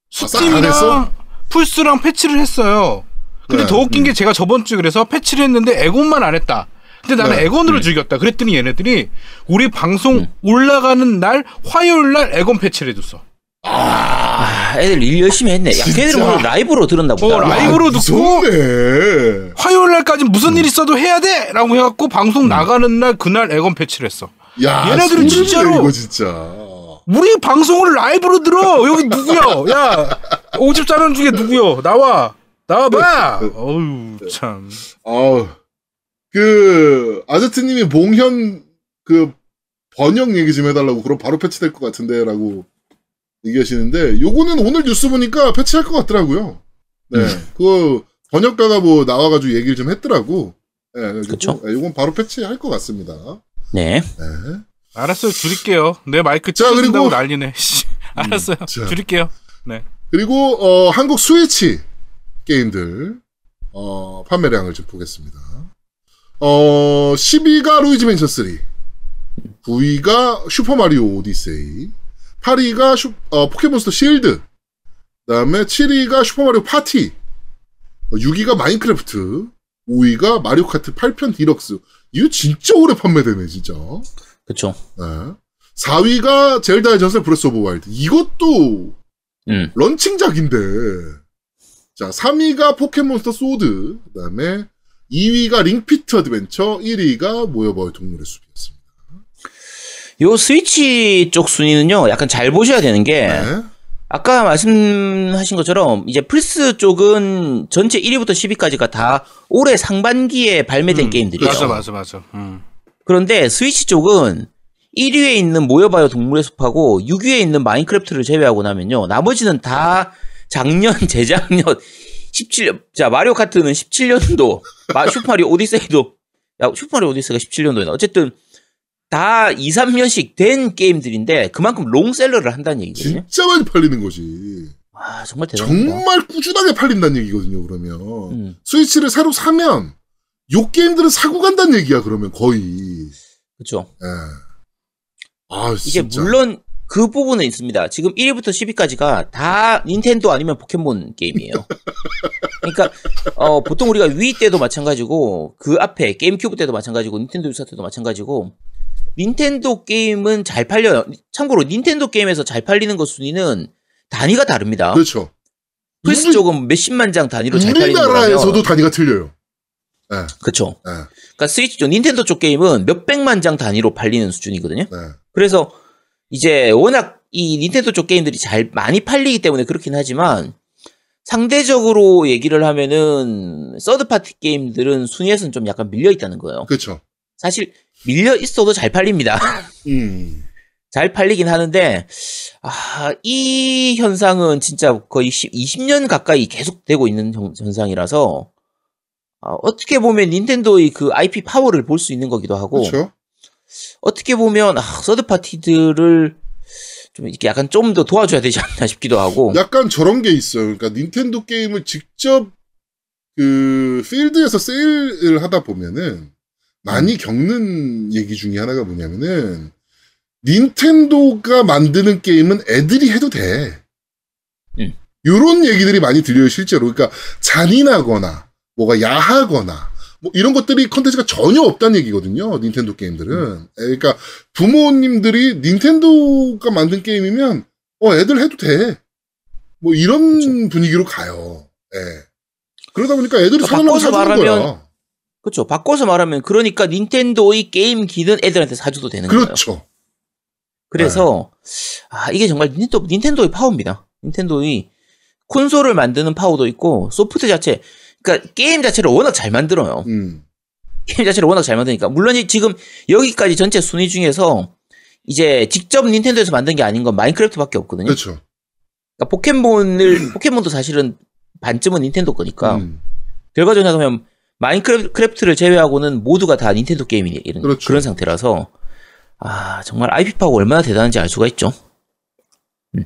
스팀이랑 했어? 플스랑 패치를 했어요. 근데 네. 더 웃긴 게 제가 저번 주에 그래서 패치를 했는데 에곤만 안 했다. 근데 나는 네. 에곤으로 즐겼다. 그랬더니 얘네들이 우리 방송 음. 올라가는 날 화요일 날 에곤 패치를 해줬어. 아, 애들 일 열심히 했네. 야, 진짜. 걔들은 오늘 라이브로 들었나 보다. 어, 라이브로 듣고. 화요일 날까지 무슨 일 있어도 해야 돼! 라고 해갖고 방송 나가는 날 그날 에건 패치를 했어. 야, 얘네들은 진짜로- 이거 진짜. 우리 방송을 라이브로 들어! 여기 누구야? 야! 54명 중에 누구야? 나와! 나와봐! 어휴, 참. 아, 그 아제트님이 몽현 그 번역 얘기 좀 해달라고 그럼 바로 패치될 것 같은데라고 얘기하시는데 요거는 오늘 뉴스 보니까 패치할 것 같더라고요. 네, 그 번역가가 뭐 나와가지고 얘기를 좀 했더라고. 네. 네, 요건 바로 패치할 것 같습니다. 네. 네. 알았어요, 줄일게요. 내 마이크 자, 찢어진다고 그리고- 난리네. 씨. 알았어요. 자. 줄일게요. 그리고 어, 한국 스위치 게임들 어, 판매량을 좀 보겠습니다. 어, 10위가 루이지 맨션 3, 9위가 슈퍼 마리오 오디세이, 8위가 슈, 어, 포켓몬스터 실드, 그다음에 7위가 슈퍼 마리오 파티, 6위가 마인크래프트, 5위가 마리오 카트 8 디럭스. 이거 진짜 오래 판매되네, 진짜. 그쵸. 네. 4위가 젤다의 전설 브레스 오브 와일드. 이것도 음. 런칭작인데. 자, 3위가 포켓몬스터 소드. 그 다음에 2위가 링피트 어드벤처. 1위가 모여봐요 동물의 숲이었습니다. 요 스위치 쪽 순위는요, 약간 잘 보셔야 되는 게, 네. 아까 말씀하신 것처럼, 이제 플스 쪽은 전체 1위부터 10위까지가 다 올해 상반기에 발매된 음, 게임들이에요. 맞아, 맞아, 맞아. 음. 그런데 스위치 쪽은 1위에 있는 모여봐요 동물의 숲하고 6위에 있는 마인크래프트를 제외하고 나면요. 나머지는 다 작년, 재작년, 17년, 자, 마리오 카트는 17년도, 마, 슈퍼마리오 오디세이도, 야, 슈퍼마리오 오디세이가 17년도에 나. 어쨌든, 다 2, 3년씩 된 게임들인데, 그만큼 롱셀러를 한다는 얘기거든요. 진짜 많이 팔리는 거지. 아, 정말 대단합니다. 정말 꾸준하게 팔린다는 얘기거든요, 그러면. 음. 스위치를 새로 사면, 요 게임들은 사고 간다는 얘기야, 그러면 거의. 그쵸. 예. 아, 이게 진짜. 물론 그 부분은 있습니다. 지금 1위부터 10위까지가 다 닌텐도 아니면 포켓몬 게임이에요. 그러니까 어, 보통 우리가 Wii 때도 마찬가지고 그 앞에 게임 큐브 때도 마찬가지고 닌텐도 육사 때도 마찬가지고 닌텐도 게임은 잘 팔려요. 참고로 닌텐도 게임에서 잘 팔리는 것 순위는 단위가 다릅니다. 그렇죠. 플스 쪽은 몇십만 장 단위로 잘 팔리는 우리나라에서도 거라면 단위가 틀려요. 네, 그렇죠. 네, 그러니까 스위치 쪽 닌텐도 쪽 게임은 몇백만 장 단위로 팔리는 수준이거든요. 네. 그래서 이제 워낙 이 닌텐도 쪽 게임들이 잘 많이 팔리기 때문에 그렇긴 하지만 상대적으로 얘기를 하면은 third party 게임들은 순위에서는 좀 약간 밀려 있다는 거예요. 그렇죠. 사실 밀려 있어도 잘 팔립니다. 음, 잘 팔리긴 하는데 아, 이 현상은 진짜 거의 10, 20년 가까이 계속되고 있는 현- 현상이라서 아, 어떻게 보면 닌텐도의 그 IP 파워를 볼 수 있는 거기도 하고 그렇죠. 어떻게 보면 아, 서드 파티들을 좀 이렇게 약간 좀 더 도와줘야 되지 않나 싶기도 하고 약간 저런 게 있어요. 그러니까 닌텐도 게임을 직접 그 필드에서 세일을 하다 보면은 많이 음. 겪는 얘기 중에 하나가 뭐냐면은 닌텐도가 만드는 게임은 애들이 해도 돼. 음. 요런 얘기들이 많이 들려요, 실제로. 그러니까 잔인하거나 뭐가 야하거나 뭐 이런 것들이 컨텐츠가 전혀 없다는 얘기거든요. 닌텐도 게임들은. 음. 에, 그러니까 부모님들이 닌텐도가 만든 게임이면 어 애들 해도 돼. 뭐 이런 그렇죠. 분위기로 가요. 예. 그러다 보니까 애들이 그러니까 바꿔서 말하면 거야. 그렇죠 바꿔서 말하면 그러니까 닌텐도의 게임 기는 애들한테 사줘도 되는 거예요 그렇죠. 그래서 아 이게 정말 닌텐도 닌텐도의 파워입니다 닌텐도의 콘솔을 만드는 파워도 있고 소프트 자체 그러니까 게임 자체를 워낙 잘 만들어요 음. 게임 자체를 워낙 잘 만드니까 물론 이- 지금 여기까지 전체 순위 중에서 이제 직접 닌텐도에서 만든 게 아닌 건 마인크래프트밖에 없거든요. 그렇죠. 그러니까 포켓몬을 포켓몬도 사실은 반쯤은 닌텐도 거니까 음. 결과적으로 생각하면 마인크래프트를 제외하고는 모두가 다 닌텐도 게임이 이런 그렇죠. 그런 상태라서 아 정말 IP 파워 얼마나 대단한지 알 수가 있죠.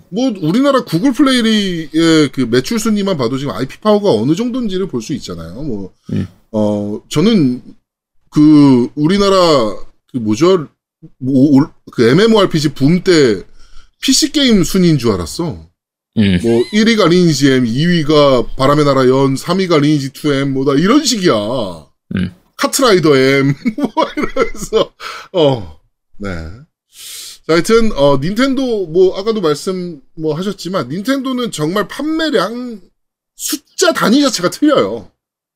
뭐 우리나라 구글 플레이의 그 매출 순위만 봐도 지금 IP 파워가 어느 정도인지를 볼 수 있잖아요. 뭐, 음. 어, 저는 그 우리나라 그 뭐죠? 뭐, 올- 그 MMORPG 붐 때 PC 게임 순위인 줄 알았어. 음. 뭐 1위가 리니지 M, 2위가 바람의 나라 연, 3위가 리니지 2M, 뭐다 이런 식이야. 음. 카트라이더 M, 뭐 이러면서 어, 네. 자, 하여튼 어 닌텐도 뭐 아까도 말씀 뭐 하셨지만 닌텐도는 정말 판매량 숫자 단위 자체가 틀려요.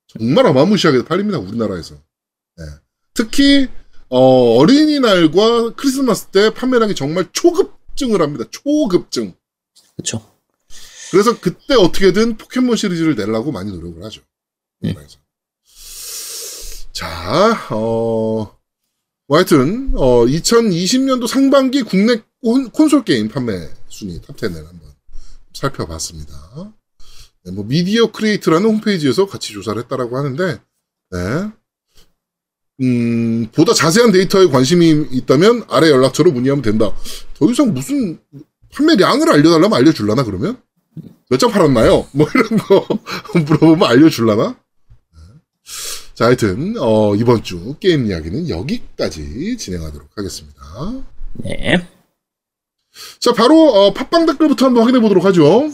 정말 어마무시하게 팔립니다 우리나라에서. 네. 특히 어, 어린이날과 크리스마스 때 판매량이 정말 초급증을 합니다. 초급증. 그렇죠. 그래서 그때 어떻게든 포켓몬 시리즈를 내려고 많이 노력을 하죠. 네. 자, 어, 뭐 하여튼, 어, 2020년도 상반기 국내 콘, 콘솔 게임 판매 순위 top 10을 한번 살펴봤습니다. 네, 뭐, 미디어 크리에이트라는 홈페이지에서 같이 조사를 했다라고 하는데, 네. 음, 보다 자세한 데이터에 관심이 있다면 아래 연락처로 문의하면 된다. 더 이상 무슨 판매량을 알려달라면 알려줄라나, 그러면? 몇 장 팔았나요? 뭐 이런 거 물어보면 알려줄라나? 자, 하여튼, 어, 이번 주 게임 이야기는 여기까지 진행하도록 하겠습니다. 네. 자, 바로, 어, 팟빵 댓글부터 한번 확인해 보도록 하죠.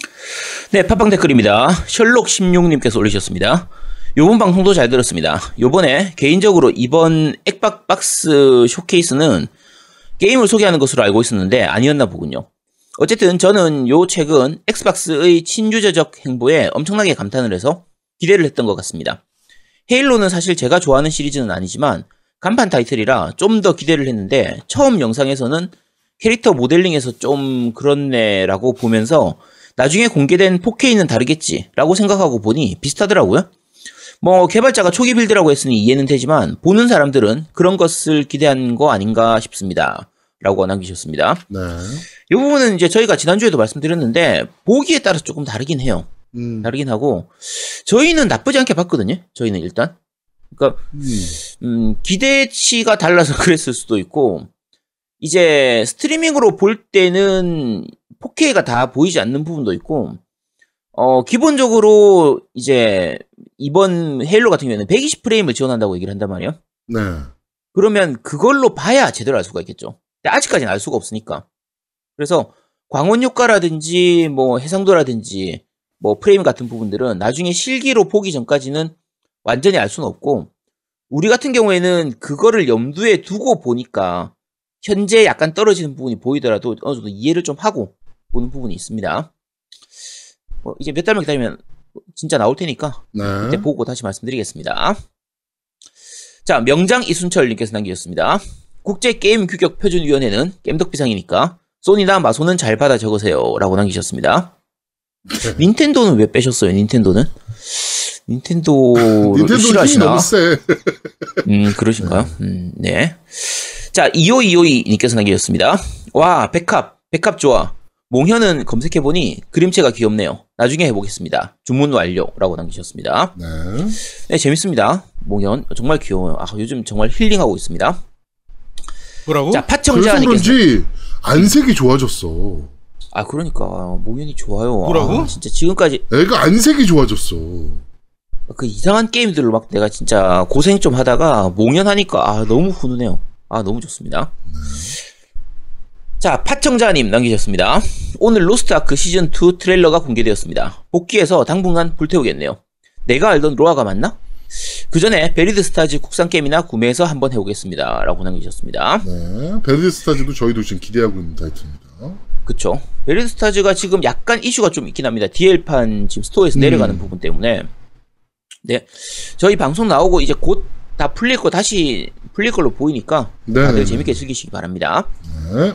네, 팟빵 댓글입니다. 셜록16님께서 올리셨습니다. 요번 방송도 잘 들었습니다. 요번에 개인적으로 이번 액박박스 쇼케이스는 게임을 소개하는 것으로 알고 있었는데 아니었나 보군요. 어쨌든 저는 요 책은 엑스박스의 친유저적 행보에 엄청나게 감탄을 해서 기대를 했던 것 같습니다. 헤일로는 사실 제가 좋아하는 시리즈는 아니지만 간판 타이틀이라 좀 더 기대를 했는데 처음 영상에서는 캐릭터 모델링에서 좀 그렇네라고 보면서 나중에 공개된 4K는 다르겠지라고 생각하고 보니 비슷하더라고요. 뭐 개발자가 초기 빌드라고 했으니 이해는 되지만 보는 사람들은 그런 것을 기대한 거 아닌가 싶습니다. 라고 남기셨습니다. 네. 이 부분은 이제 저희가 지난주에도 말씀드렸는데 보기에 따라서 조금 다르긴 해요. 음, 다르긴 하고 저희는 나쁘지 않게 봤거든요. 저희는 일단. 그러니까 음, 음, 기대치가 달라서 그랬을 수도 있고, 이제 스트리밍으로 볼 때는 4K가 다 보이지 않는 부분도 있고, 어, 기본적으로 이제 이번 헤일로 같은 경우에는 120프레임을 지원한다고 얘기를 한단 말이에요. 네. 그러면 그걸로 봐야 제대로 알 수가 있겠죠. 아직까지는 알 수가 없으니까. 그래서 광원 효과라든지 뭐 해상도라든지 뭐 프레임 같은 부분들은 나중에 실기로 보기 전까지는 완전히 알 수는 없고 우리 같은 경우에는 그거를 염두에 두고 보니까 현재 약간 떨어지는 부분이 보이더라도 어느 정도 이해를 좀 하고 보는 부분이 있습니다. 뭐 이제 몇 달만 기다리면 진짜 나올 테니까 네. 그때 보고 다시 말씀드리겠습니다. 자, 명장 이순철님께서 남기셨습니다. 국제 게임 규격 표준위원회는 겜덕 비상이니까 소니나 마소는 잘 받아 적으세요 라고 남기셨습니다. 네. 닌텐도는 왜 빼셨어요? 닌텐도는? 닌텐도를 닌텐도 힘이 싫어하시나? 너무 세. 음, 그러신가요? 음, 네. 자, 2525님께서 남기셨습니다. 와, 백합, 백합 좋아. 몽현은 검색해보니 그림체가 귀엽네요. 나중에 해보겠습니다. 주문 완료라고 남기셨습니다. 네. 네, 재밌습니다. 몽현 정말 귀여워요. 아, 요즘 정말 힐링하고 있습니다. 뭐라고? 자, 그래서 파청자님께서 그런지 안색이 좋아졌어. 아, 그러니까 몽현이 좋아요. 뭐라고? 아, 진짜 지금까지 애가 안색이 좋아졌어. 그 이상한 게임들로 막 내가 진짜 고생 좀 하다가 몽현 하니까 아, 너무 훈훈해요. 아, 너무 좋습니다. 자, 파청자님 남기셨습니다. 오늘 로스트 아크 시즌2 트레일러가 공개되었습니다. 복귀해서 당분간 불태우겠네요. 내가 알던 로아가 맞나? 그 전에 베리드 스타즈 국산 게임이나 구매해서 한번 해보겠습니다. 라고 남기셨습니다. 네. 베르스타즈도 저희도 지금 기대하고 있는 타이틀입니다. 그쵸. 베리드 스타즈가 지금 약간 이슈가 좀 있긴 합니다. DL판 지금 스토어에서 음. 내려가는 부분 때문에. 네. 저희 방송 나오고 이제 곧 다 풀릴 거 다시 풀릴 걸로 보이니까 네. 다들 재밌게 즐기시기 바랍니다. 네.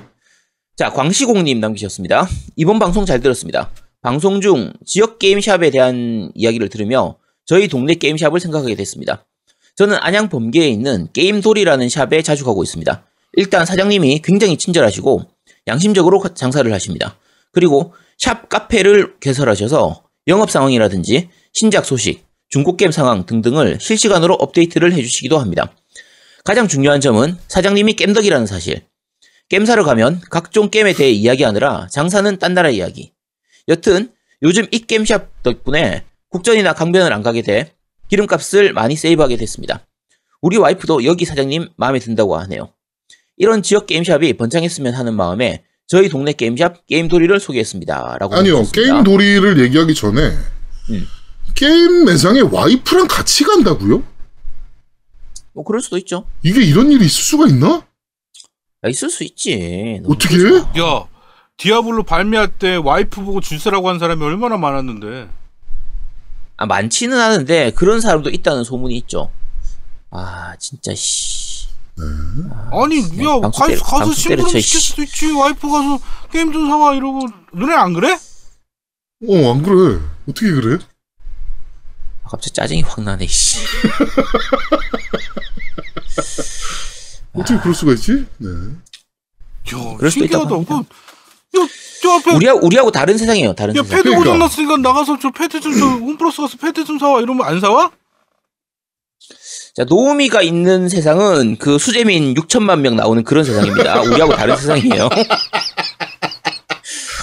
자, 광시공님 남기셨습니다. 이번 방송 잘 들었습니다. 방송 중 지역 게임샵에 대한 이야기를 들으며 저희 동네 게임샵을 생각하게 됐습니다. 저는 안양 범계에 있는 게임돌이라는 샵에 자주 가고 있습니다. 일단 사장님이 굉장히 친절하시고 양심적으로 장사를 하십니다. 그리고 샵 카페를 개설하셔서 영업 상황이라든지 신작 소식, 중고 게임 상황 등등을 실시간으로 업데이트를 해주시기도 합니다. 가장 중요한 점은 사장님이 겜덕이라는 사실. 사러 가면 각종 게임에 대해 이야기하느라 장사는 딴 나라 이야기. 여튼 요즘 이 게임샵 덕분에 국전이나 강변을 안 가게 돼 기름값을 많이 세이브하게 됐습니다. 우리 와이프도 여기 사장님 마음에 든다고 하네요. 이런 지역 게임샵이 번창했으면 하는 마음에 저희 동네 게임샵 게임돌이를 소개했습니다. 라고 아니요. 남기셨습니다. 게임돌이를 얘기하기 전에 음. 게임 매장에 와이프랑 같이 간다고요? 뭐 그럴 수도 있죠. 이게 이런 일이 있을 수가 있나? 야, 있을 수 있지. 어떻게? 야 디아블로 발매할 때 와이프 보고 줄 서라고 한 사람이 얼마나 많았는데. 아, 많지는 않은데 그런 사람도 있다는 소문이 있죠. 아 진짜 씨. 아니 네, 야 방송 가서 때려- 가서 심부름 시킬 씨. 수도 있지. 와이프 가서 게임 좀 사와 이러고 너네 안 그래? 어, 안 그래. 어떻게 그래? 아, 갑자기 짜증이 확 나네 씨. 어떻게 그럴 수가 있지? 네. 야 그럴 수도 있다고 우리 우리하고 다른 세상이에요. 다른 야 세상. 패드 그러니까. 고장 났으니까 나가서 저 패드 좀 저 홈플러스 가서 패드 좀 사와 이러면 안 사와? 자 노우미가 있는 세상은 그 수재민 6천만 명 나오는 그런 세상입니다. 우리하고 다른 세상이에요.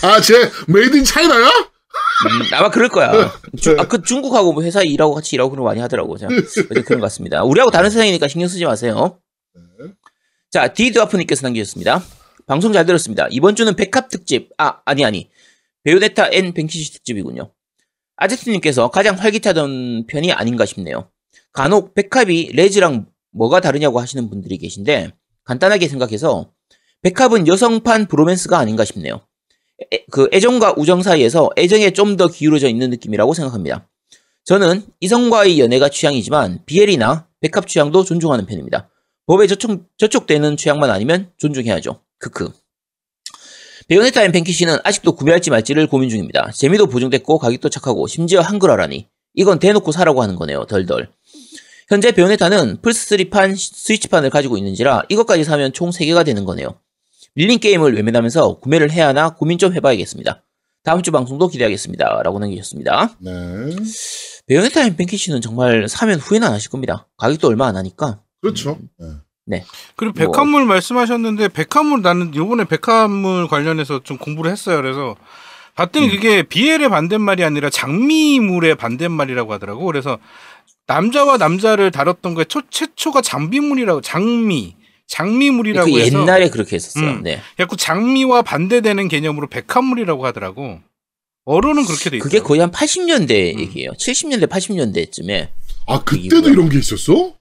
아, 쟤 made in China야? 음, 아마 그럴 거야. 주, 아, 그 중국하고 뭐 회사에 일하고 같이 일하고 그런 거 많이 하더라고. 자, 그런 것 같습니다. 우리하고 다른 세상이니까 신경 쓰지 마세요. 자, 디드와프님께서 남기셨습니다. 방송 잘 들었습니다. 이번 주는 백합 특집. 아, 아니, 아니. 베요네타 앤 뱅퀴시 특집이군요. 아제트님께서 가장 활기차던 편이 아닌가 싶네요. 간혹 백합이 레즈랑 뭐가 다르냐고 하시는 분들이 계신데, 간단하게 생각해서, 백합은 여성판 브로맨스가 아닌가 싶네요. 애- 그 애정과 우정 사이에서 애정에 좀 더 기울어져 있는 느낌이라고 생각합니다. 저는 이성과의 연애가 취향이지만 BL이나 백합 취향도 존중하는 편입니다. 법에 저촉, 저촉되는 취향만 아니면 존중해야죠. 크크. 베요네타 앤 뱅퀴시는 아직도 구매할지 말지를 고민 중입니다. 재미도 보증됐고 가격도 착하고 심지어 한글화라니. 이건 대놓고 사라고 하는 거네요. 덜덜. 현재 베요네타는 플스3판, 스위치판을 가지고 있는지라 이것까지 사면 총 3개가 되는 거네요. 밀린 게임을 외면하면서 구매를 해야 하나 고민 좀 해봐야겠습니다. 다음 주 방송도 기대하겠습니다. 라고 남기셨습니다. 네. 베요네타 앤 뱅퀴시는 정말 사면 후회는 안 하실 겁니다. 가격도 얼마 안 하니까. 그렇죠. 음. 네. 그리고 뭐- 백합물 말씀하셨는데 백합물 나는 요번에 백합물 관련해서 좀 공부를 했어요. 그래서 봤더니 그게 BL의 반대말이 아니라 장미물의 반대말이라고 하더라고. 그래서 남자와 남자를 다뤘던 거에 초, 최초가 장미물이라고 장미 장미물이라고 그 해서 옛날에 그렇게 했었어요. 음. 네. 자꾸 장미와 반대되는 개념으로 백합물이라고 하더라고. 어로는 그렇게 돼 있어요. 그게 거의 한 80년대 음. 얘기예요. 70년대, 80년대쯤에 아 그때도 이거요. 이런 게 있었어?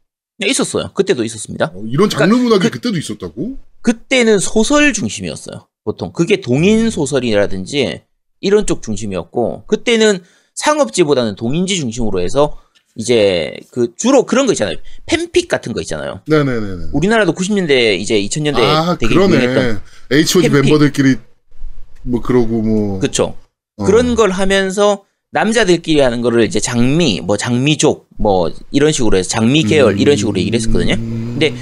네, 있었어요. 그때도 있었습니다. 어, 이런 장르 그러니까 문학이 그- 그, 때도 있었다고? 그때는 소설 중심이었어요. 보통 그게 동인 소설이라든지 이런 쪽 중심이었고 그때는 상업지보다는 동인지 중심으로 해서 이제 그 주로 그런 거 있잖아요. 팬픽 같은 거 있잖아요. 네네네네. 우리나라도 90년대 이제 2000년대 아 되게 그러네. 유행했던 H.O.T 팬픽. 멤버들끼리 뭐 그러고 뭐 그쵸. 어. 그런 걸 하면서 남자들끼리 하는 거를 이제 장미, 뭐 장미족, 뭐 이런 식으로 해서 장미 계열 이런 식으로 얘기를 했었거든요. 근데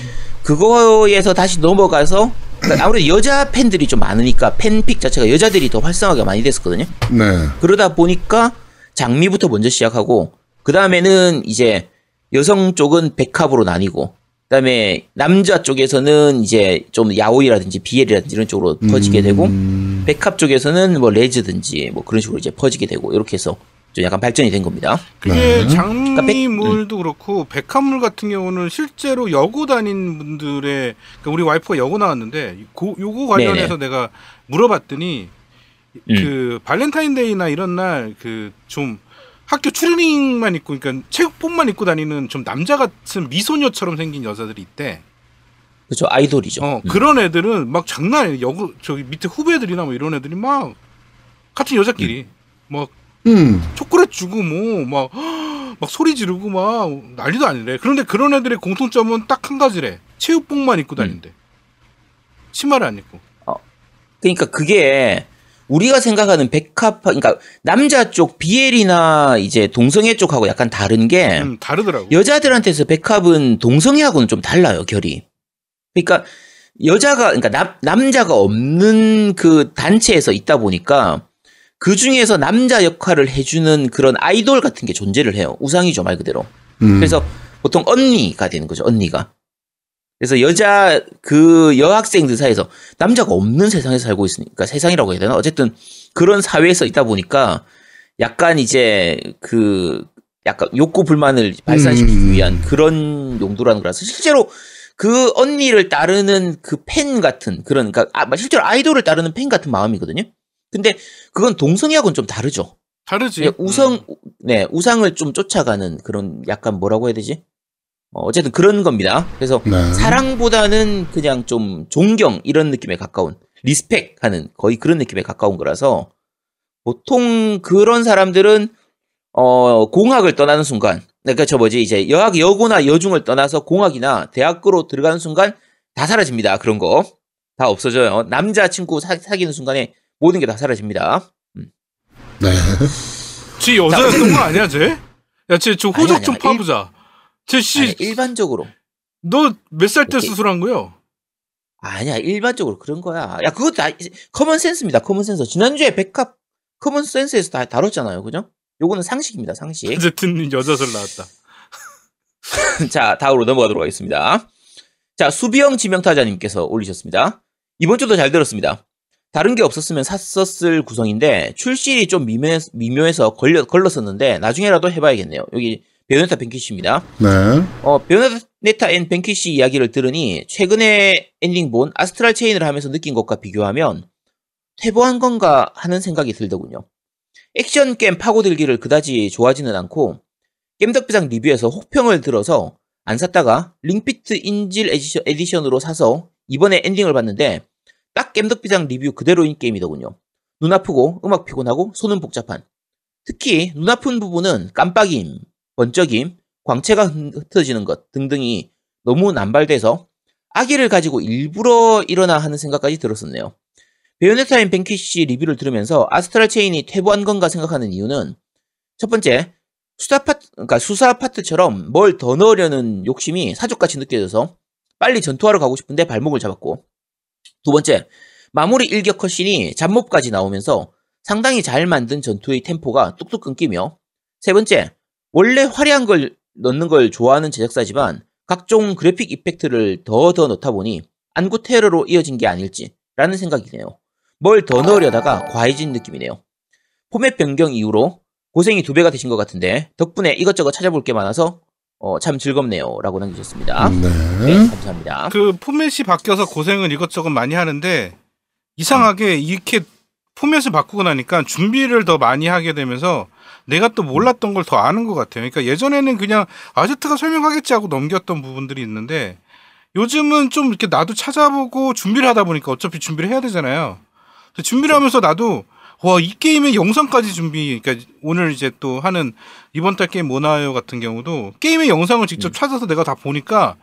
그거에서 다시 넘어가서 그러니까 아무래도 여자 팬들이 좀 많으니까 팬픽 자체가 여자들이 더 활성화가 많이 됐었거든요. 네. 그러다 보니까 장미부터 먼저 시작하고 그 다음에는 이제 여성 쪽은 백합으로 나뉘고 그다음에 남자 쪽에서는 이제 좀 야오이라든지 BL이라든지 이런 쪽으로 퍼지게 되고 음. 백합 쪽에서는 뭐 레즈든지 뭐 그런 식으로 이제 퍼지게 되고 이렇게 해서 좀 약간 발전이 된 겁니다. 그게 네. 장미물도 그렇고 백합물 같은 경우는 실제로 여고 다닌 분들의 그러니까 우리 와이프가 여고 나왔는데 고, 요거 관련해서 내가 물어봤더니 음. 그 발렌타인데이나 이런 날 그 좀 학교 추리닝만 입고 그러니까 체육복만 입고 다니는 좀 남자 같은 미소녀처럼 생긴 여자들이 있대. 그렇죠 아이돌이죠. 어 음. 그런 애들은 막 장난 아니야. 여고 저기 밑에 후배들이나 뭐 이런 애들이 막 같은 여자끼리 막 음. 초콜릿 주고 뭐막 막 소리 지르고 막 난리도 아니래. 그런데 그런 애들의 공통점은 딱 한 가지래. 체육복만 입고 다닌대. 치마를 안 입고. 그러니까 그게 우리가 생각하는 백합 그러니까 남자 쪽 비엘이나 이제 동성애 쪽하고 약간 다른 게 음, 다르더라고. 여자들한테서 백합은 동성애하고는 좀 달라요, 결이. 그러니까 여자가 그러니까 남, 남자가 없는 그 단체에서 있다 보니까 그 중에서 남자 역할을 해주는 그런 아이돌 같은 게 존재를 해요. 우상이죠, 말 그대로. 음. 그래서 보통 언니가 되는 거죠, 언니가. 그래서 여자 그 여학생들 사이에서 남자가 없는 세상에서 살고 있으니까 세상이라고 해야 되나? 어쨌든 그런 사회에서 있다 보니까 약간 이제 그 약간 욕구 불만을 발산시키기 음. 위한 그런 용도라는 거라서 실제로 그 언니를 따르는 그 팬 같은 그런 그러니까 아, 실제로 아이돌을 따르는 팬 같은 마음이거든요. 근데 그건 동성애하고는 좀 다르죠. 다르지. 우성, 음. 네, 우상을 좀 쫓아가는 그런 약간 뭐라고 해야 되지? 어, 어쨌든 그런 겁니다. 그래서 네. 사랑보다는 그냥 좀 존경 이런 느낌에 가까운 respect 하는 거의 그런 느낌에 가까운 거라서 보통 그런 사람들은 어, 공학을 떠나는 순간 그러니까 저 뭐지 이제 여학 여고나 여중을 떠나서 공학이나 대학교로 들어가는 순간 다 사라집니다. 그런 거. 다 없어져요. 남자 친구 사, 사귀는 순간에 모든 게 다 사라집니다. 네. 지 여자였던 거 아니야, 쟤? 야, 쟤저 아니야, 호적 좀 아니야. 파보자. 쟤 아니, 씨, 일반적으로 너 몇 살 때. 수술한 거요? 아니야, 일반적으로 그런 거야. 야, 그거 다 common sense입니다. common sense. 지난주에 백합 common sense에서 다 다뤘잖아요. 그죠? 요거는 상식입니다. 상식. 어쨌든 여자설 나왔다. 자, 다음으로 넘어가도록 하겠습니다. 자, 수비형 지명타자님께서 올리셨습니다. 이번 주도 잘 들었습니다. 다른 게 없었으면 샀었을 구성인데 출시일이 좀 미묘해, 미묘해서 걸려, 걸렀었는데 나중에라도 해봐야겠네요. 여기 Bayonetta Vanquish입니다. 네. 어, Bayonetta and Vanquish 이야기를 들으니 최근에 엔딩 본 Astral Chain을 하면서 느낀 것과 비교하면 퇴보한 건가 하는 생각이 들더군요. 액션 게임 파고들기를 그다지 좋아하지는 않고 겜덕비상 리뷰에서 혹평을 들어서 안 샀다가 Ring Fit 인질 edition, edition으로 사서 이번에 엔딩을 봤는데 딱 겜덕비상 리뷰 그대로인 게임이더군요. 눈 아프고 음악 피곤하고 손은 복잡한. 특히 눈 아픈 부분은 깜빡임, 번쩍임, 광채가 흩- 흩어지는 것 등등이 너무 남발돼서 악의를 가지고 일부러 이러나 하는 생각까지 들었었네요. Bayonetta and Vanquish 리뷰를 들으면서 Astral Chain이 퇴보한 건가 생각하는 이유는 첫 번째 수사 파트 그러니까 수사 파트처럼 뭘 더 넣으려는 욕심이 사족같이 느껴져서 빨리 전투하러 가고 싶은데 발목을 잡았고 두 번째 마무리 일격 cutscene이 잡몹까지 나오면서 상당히 잘 만든 전투의 템포가 뚝뚝 끊기며 세 번째 원래 화려한 걸 넣는 걸 좋아하는 제작사지만 각종 그래픽 effect를 더더 넣다 보니 안구 테러로 이어진 게 아닐지라는 생각이 드네요. 뭘 더 넣으려다가 과해진 느낌이네요. 포맷 변경 이후로 고생이 두 배가 되신 것 같은데 덕분에 이것저것 찾아볼 게 많아서 어, 참 즐겁네요 라고 남기셨습니다. 네, 네. 감사합니다. 그 포맷이 바뀌어서 고생을 이것저것 많이 하는데 이상하게 이렇게 포맷을 바꾸고 나니까 준비를 더 많이 하게 되면서 내가 또 몰랐던 걸 더 아는 것 같아요. 그러니까 예전에는 그냥 아제트가 설명하겠지 하고 넘겼던 부분들이 있는데 요즘은 좀 이렇게 나도 찾아보고 준비를 하다 보니까 어차피 준비를 해야 되잖아요. 그래서 준비를 하면서 나도 와 이 게임의 영상까지 준비 그러니까 오늘 이제 또 하는 이번 달 게임 뭐 나와요 같은 경우도 게임의 영상을 직접 찾아서 내가 다 보니까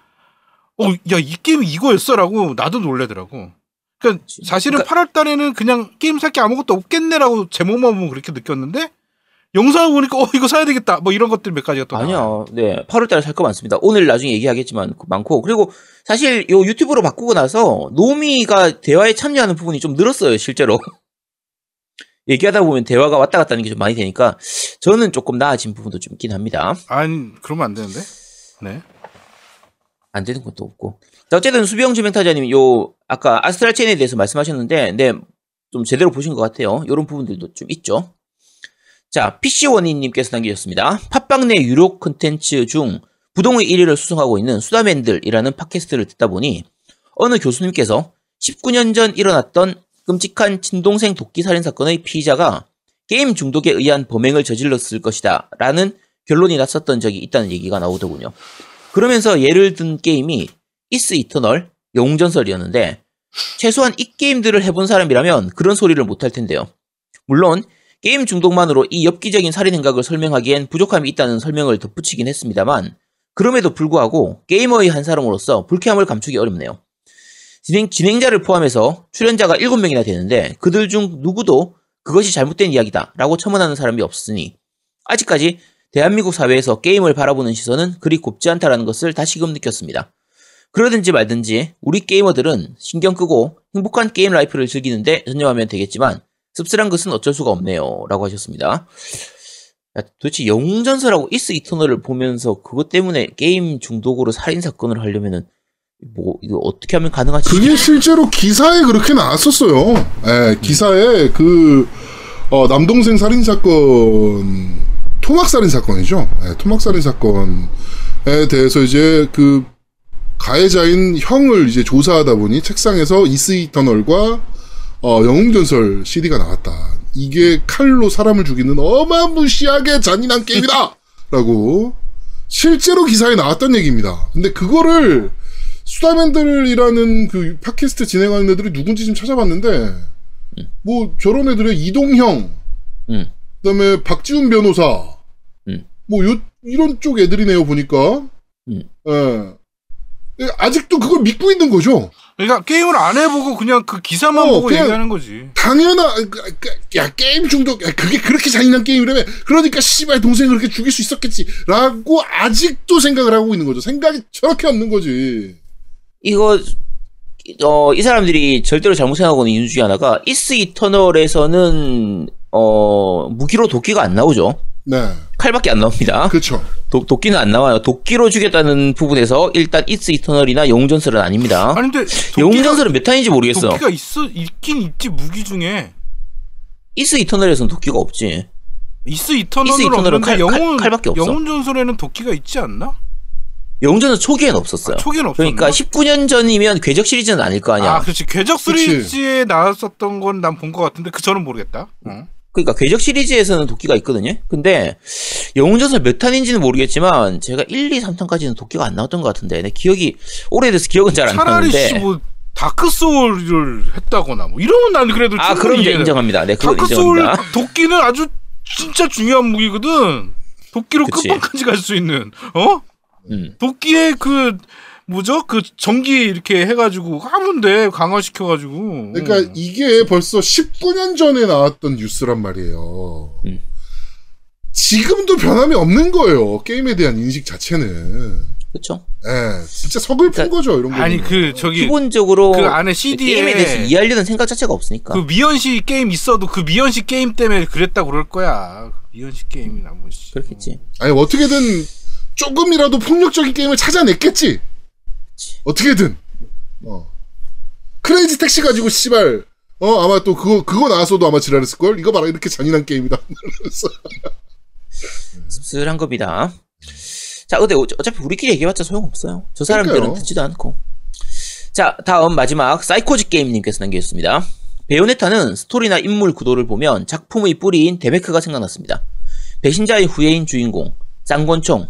어 야 이 게임이 이거였어 라고 나도 놀래더라고. 그러니까 사실은 8월 달에는 그냥 게임 살 게 아무것도 없겠네라고 제목만 보면 그렇게 느꼈는데 영상을 보니까 어 이거 사야 되겠다 뭐 이런 것들 몇 가지가 또. 아니요. 네. 8월 달에 살 거 많습니다. 오늘 나중에 얘기하겠지만 그 많고. 그리고 사실 요 유튜브로 바꾸고 나서 노미가 대화에 참여하는 부분이 좀 늘었어요, 실제로. 얘기하다 보면 대화가 왔다 갔다 하는 게 좀 많이 되니까 저는 조금 나아진 부분도 좀 있긴 합니다. 아니 그러면 안 되는데. 네. 안 되는 것도 없고. 자, 어쨌든 수비형 주명타자님 요 아까 아스트랄 체인에 대해서 말씀하셨는데 네. 좀 제대로 보신 것 같아요. 이런 부분들도 좀 있죠. 자, PC원인님께서 남기셨습니다. 팟빵 내 유료 콘텐츠 중 부동의 1위를 수성하고 있는 수다맨들이라는 팟캐스트를 듣다 보니 어느 교수님께서 19년 전 일어났던 끔찍한 친동생 도끼 살인 사건의 피의자가 게임 중독에 의한 범행을 저질렀을 것이다 라는 결론이 났었던 적이 있다는 얘기가 나오더군요. 그러면서 예를 든 게임이 Ys Eternal 영웅전설이었는데 최소한 이 게임들을 해본 사람이라면 그런 소리를 못할 텐데요. 물론 게임 중독만으로 이 엽기적인 살인 행각을 설명하기엔 부족함이 있다는 설명을 덧붙이긴 했습니다만 그럼에도 불구하고 게이머의 한 사람으로서 불쾌함을 감추기 어렵네요. 진행, 진행자를 포함해서 출연자가 7명이나 되는데 그들 중 누구도 그것이 잘못된 이야기다 라고 첨언하는 사람이 없으니 아직까지 대한민국 사회에서 게임을 바라보는 시선은 그리 곱지 않다라는 것을 다시금 느꼈습니다. 그러든지 말든지 우리 게이머들은 신경 끄고 행복한 게임 life를 즐기는데 전념하면 되겠지만 씁쓸한 것은 어쩔 수가 없네요. 라고 하셨습니다. 야, 도대체 영웅전설하고 Ys Eternal을 보면서 그것 때문에 게임 중독으로 살인사건을 하려면은 뭐 이거 어떻게 하면 가능하지? 그게 실제로 기사에 그렇게 나왔었어요. 예, 기사에 그 어, 남동생 살인 사건, 토막 살인 사건이죠. 예, 토막 살인 사건에 대해서 이제 그 가해자인 형을 이제 조사하다 보니 책상에서 이스 이터널과 어, 영웅전설 CD가 나왔다. 이게 칼로 사람을 죽이는 어마무시하게 잔인한 게임이다! 라고 실제로 기사에 나왔던 얘기입니다. 근데 그거를 수다맨들이라는 그 팟캐스트 진행하는 애들이 누군지 좀 찾아봤는데 뭐 저런 애들의 이동형 음. 그다음에 박지훈 변호사 음. 뭐 요, 이런 쪽 애들이네요 보니까 음. 예. 예, 아직도 그걸 믿고 있는 거죠. 그러니까 게임을 안 해보고 그냥 그 기사만 어, 보고 그냥- 얘기하는 거지. 당연하, 그, 그, 야, 게임 중독, 야, 그게 그렇게 잔인한 게임이라며. 그러니까, 씨발, 동생을 그렇게 죽일 수 있었겠지. 라고 아직도 생각을 하고 있는 거죠. 생각이 저렇게 없는 거지. 이거 어, 이 사람들이 절대로 잘못 생각하고 있는 이유 중에 하나가 Ys Eternal에서는 어, 무기로 도끼가 안 나오죠. 네. 칼밖에 안 나옵니다. 도, 도끼는 안 나와요. 도끼로 죽였다는 부분에서 일단 Ys Eternal이나 영웅전설은 아닙니다. 아니 근데 영웅전설은 몇 탄인지 모르겠어. 도끼가 있어 있긴 있지 무기 중에 Ys Eternal에서는 도끼가 없지. Ys Eternal은 칼- 영웅 칼- 칼밖에 없어. 영웅 전설에는 도끼가 있지 않나? 영웅전설 초기엔 없었어요. 아, 초기엔 없었나? 그러니까 19년 전이면 궤적 시리즈는 아닐 거 아니야. 아, 그렇지. 궤적. 시리즈에 나왔었던 건 난 본 것 같은데 그 저는 모르겠다. 어. 그러니까 궤적 시리즈에서는 도끼가 있거든요. 근데 영웅전설 몇 탄인지는 모르겠지만 제가 1, 2, 3탄까지는 도끼가 안 나왔던 것 같은데 내 기억이 오래돼서 기억은 잘안 차라리 나는데. 씨뭐 Dark Soul을 했다거나 뭐 이러면 난 그래도 아 그럼 이제. 인정합니다. 네, Dark Soul 인정합니다. 도끼는 아주 진짜 중요한 무기거든. 도끼로 그치. 끝판까지 갈 수 있는 어? 음. 도끼의 그 뭐죠? 그 전기 이렇게 해가지고 하면 돼 강화시켜가지고. 그러니까 이게 벌써 19년 전에 나왔던 뉴스란 말이에요. 음. 지금도 변함이 없는 거예요. 게임에 대한 인식 자체는. 그렇죠. 예, 진짜 서글픈 그러니까- 거죠, 이런 거. 아니 그 저기 기본적으로 그 안에 CD에 게임에 대해서 이해하려는 생각 자체가 없으니까. 그 미연시 게임 있어도 그 미연시 게임 때문에 그랬다 고 그럴 거야. 미연시 게임이나 뭐 씨. 그렇겠지. 아니, 어떻게든 조금이라도 폭력적인 게임을 찾아냈겠지. 어떻게든. 어. 크레이지 택시 가지고, 씨발. 어, 아마 또 그거, 그거 나왔어도 아마 지랄했을 걸? 이거 봐라, 이렇게 잔인한 게임이다. 씁쓸한 겁니다. 자, 근데 어- 어차피 우리끼리 얘기해봤자 소용없어요. 저 사람들은 그러니까요. 듣지도 않고. 자, 다음 마지막 사이코지 게임님께서 남겨주셨습니다. 베요네타는 스토리나 인물 구도를 보면 작품의 뿌리인 데베크가 생각났습니다. 배신자의 후예인 주인공, 쌍권총,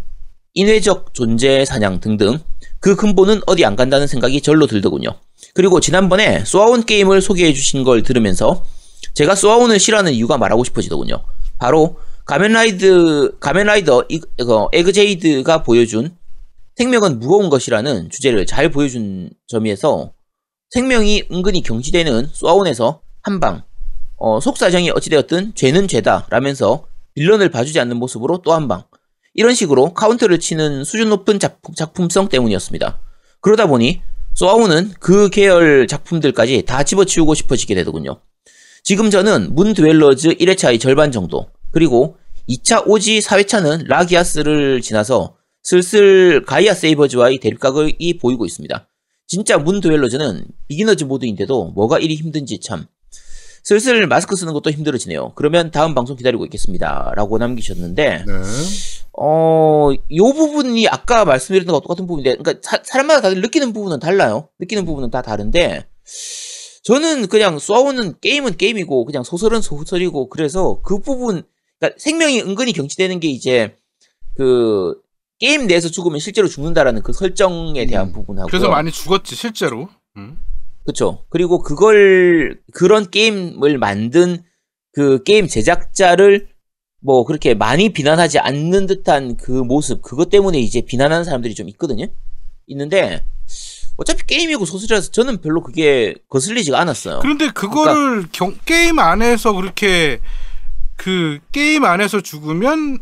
인외적 존재 사냥 등등 그 근본은 어디 안 간다는 생각이 절로 들더군요. 그리고 지난번에 소아온 게임을 소개해 주신 걸 들으면서 제가 소아온을 싫어하는 이유가 말하고 싶어지더군요. 바로 가면라이드 가면라이더 Ex-Aid가 보여준 생명은 무거운 것이라는 주제를 잘 보여준 점에서 생명이 은근히 경시되는 소아온에서 한방 어, 속사정이 어찌되었든 죄는 죄다 라면서 빌런을 봐주지 않는 모습으로 또 한방 이런 식으로 카운터를 치는 수준 높은 작품, 작품성 때문이었습니다. 그러다 보니 소아온은 그 계열 작품들까지 다 집어치우고 싶어지게 되더군요. 지금 저는 문 드웰러즈 1회차의 절반 정도 그리고 2차 오지 4회차는 라기아스를 지나서 슬슬 가이아 세이버즈와의 대립각이 보이고 있습니다. 진짜 문 드웰러즈는 비기너즈 모드인데도 뭐가 이리 힘든지 참 슬슬 마스크 쓰는 것도 힘들어지네요. 그러면 다음 방송 기다리고 있겠습니다. 라고 남기셨는데 네. 어, 요 부분이 아까 말씀드렸던 것과 똑같은 부분인데, 그러니까 사, 사람마다 다들 느끼는 부분은 달라요. 느끼는 부분은 다 다른데, 저는 그냥 쏘아오는 게임은 게임이고, 그냥 소설은 소설이고, 그래서 그 부분, 그러니까 생명이 은근히 경치되는 게 이제, 그, 게임 내에서 죽으면 실제로 죽는다라는 그 설정에 대한 음. 부분하고. 그래서 많이 죽었지 실제로. 음. 그쵸. 그리고 그걸, 그런 게임을 만든 그 게임 제작자를 뭐 그렇게 많이 비난하지 않는 듯한 그 모습, 그것 때문에 이제 비난하는 사람들이 좀 있거든요? 있는데, 어차피 게임이고 소설이라서 저는 별로 그게 거슬리지가 않았어요. 그런데 그거를 경- 게임 안에서 그렇게 그 게임 안에서 죽으면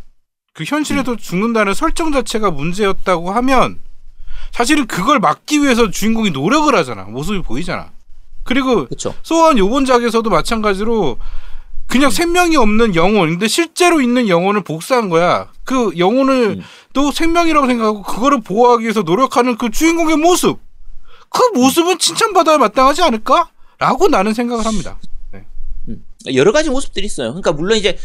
그 현실에도 음. 죽는다는 설정 자체가 문제였다고 하면 사실은 그걸 막기 위해서 주인공이 노력을 하잖아. 모습이 보이잖아. 그리고. 소원 요번작에서도 마찬가지로 그냥 생명이 없는 영혼, 근데 실제로 있는 영혼을 복사한 거야. 그 영혼을 음. 또 생명이라고 생각하고 그거를 보호하기 위해서 노력하는 그 주인공의 모습. 그 모습은 칭찬받아야 마땅하지 않을까? 라고 나는 생각을 합니다. 여러 가지 모습들이 있어요. 그러니까 물론 이제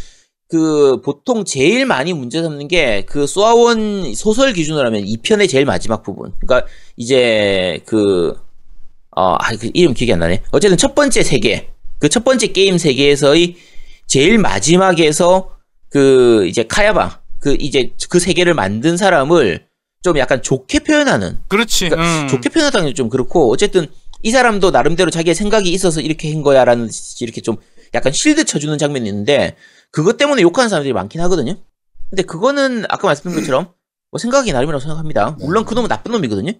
그 보통 제일 많이 문제 삼는 게 그 소아원 소설 기준으로 하면 2편의 제일 마지막 부분. 그러니까 이제 그 어, 아, 그 이름 기억이 안 나네. 어쨌든 첫 번째 세계. 그 첫 번째 게임 세계에서의 제일 마지막에서 그 이제 카야바 그 이제 그 세계를 만든 사람을 좀 약간 좋게 표현하는 그렇지. 그러니까 음. 좋게 표현하다는 게 좀 그렇고 어쨌든 이 사람도 나름대로 자기의 생각이 있어서 이렇게 한 거야라는 이렇게 좀 약간 실드 쳐주는 장면이 있는데 그것 때문에 욕하는 사람들이 많긴 하거든요. 근데 그거는 아까 말씀드린 것처럼 뭐 생각이 나름이라고 생각합니다. 물론 그 놈은 나쁜 놈이거든요.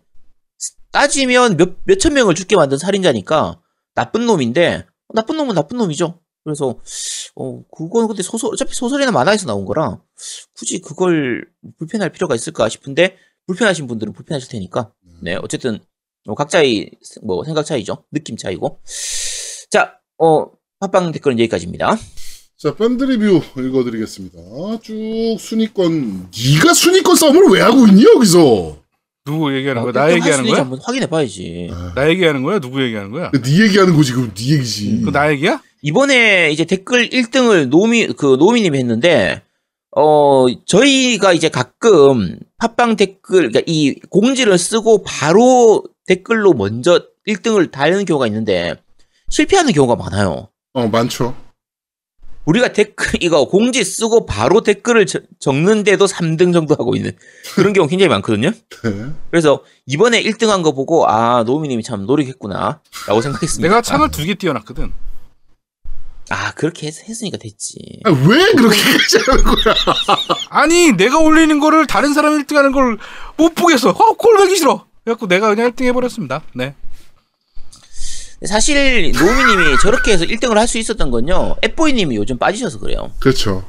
따지면 몇 몇천 명을 죽게 만든 살인자니까 나쁜 놈인데 나쁜 놈은 나쁜 놈이죠. 그래서 어 그건 근데 소설 어차피 소설이나 만화에서 나온 거라 굳이 그걸 불편할 필요가 있을까 싶은데 불편하신 분들은 불편하실 테니까 네 어쨌든 뭐 각자의 뭐 생각 차이죠 느낌 차이고 자어 팟빵 댓글은 여기까지입니다 자, 밴드 리뷰 읽어드리겠습니다. 쭉 순위권, 네가 순위권 싸움을 왜 하고 있니, 여기서? 누구 얘기하는 거야? 일단 나할 얘기하는 거야? 한번 확인해 봐야지 나 얘기하는 거야? 누구 얘기하는 거야? 네 얘기하는 거지, 그럼 네 얘기지. 음. 그나 얘기야? 이번에 이제 댓글 1등을 노미 그 노미님이 했는데 어 저희가 이제 가끔 팟빵 댓글 그러니까 이 공지를 쓰고 바로 댓글로 먼저 1등을 달는 경우가 있는데 실패하는 경우가 많아요. 어, 많죠. 우리가 댓글 이거 공지 쓰고 바로 댓글을 저- 적는데도 3등 정도 하고 있는 그런 경우 굉장히 많거든요. 네. 그래서 이번에 1등한 거 보고 아 노미님이 참 노력했구나라고 생각했습니다. 내가 창을 두 개 띄워놨거든. 아 그렇게 했, 했으니까 됐지. 아, 왜 그렇게까지 하는 거야? 아니 내가 올리는 거를 다른 사람이 1등하는 걸 못 보겠어. 어, 꼴보기 싫어. 그래갖고 내가 그냥 1등 해버렸습니다. 네. 사실 노미님이 저렇게 해서 1등을 할 수 있었던 건요. 앱보이님이 요즘 빠지셔서 그래요. 그렇죠.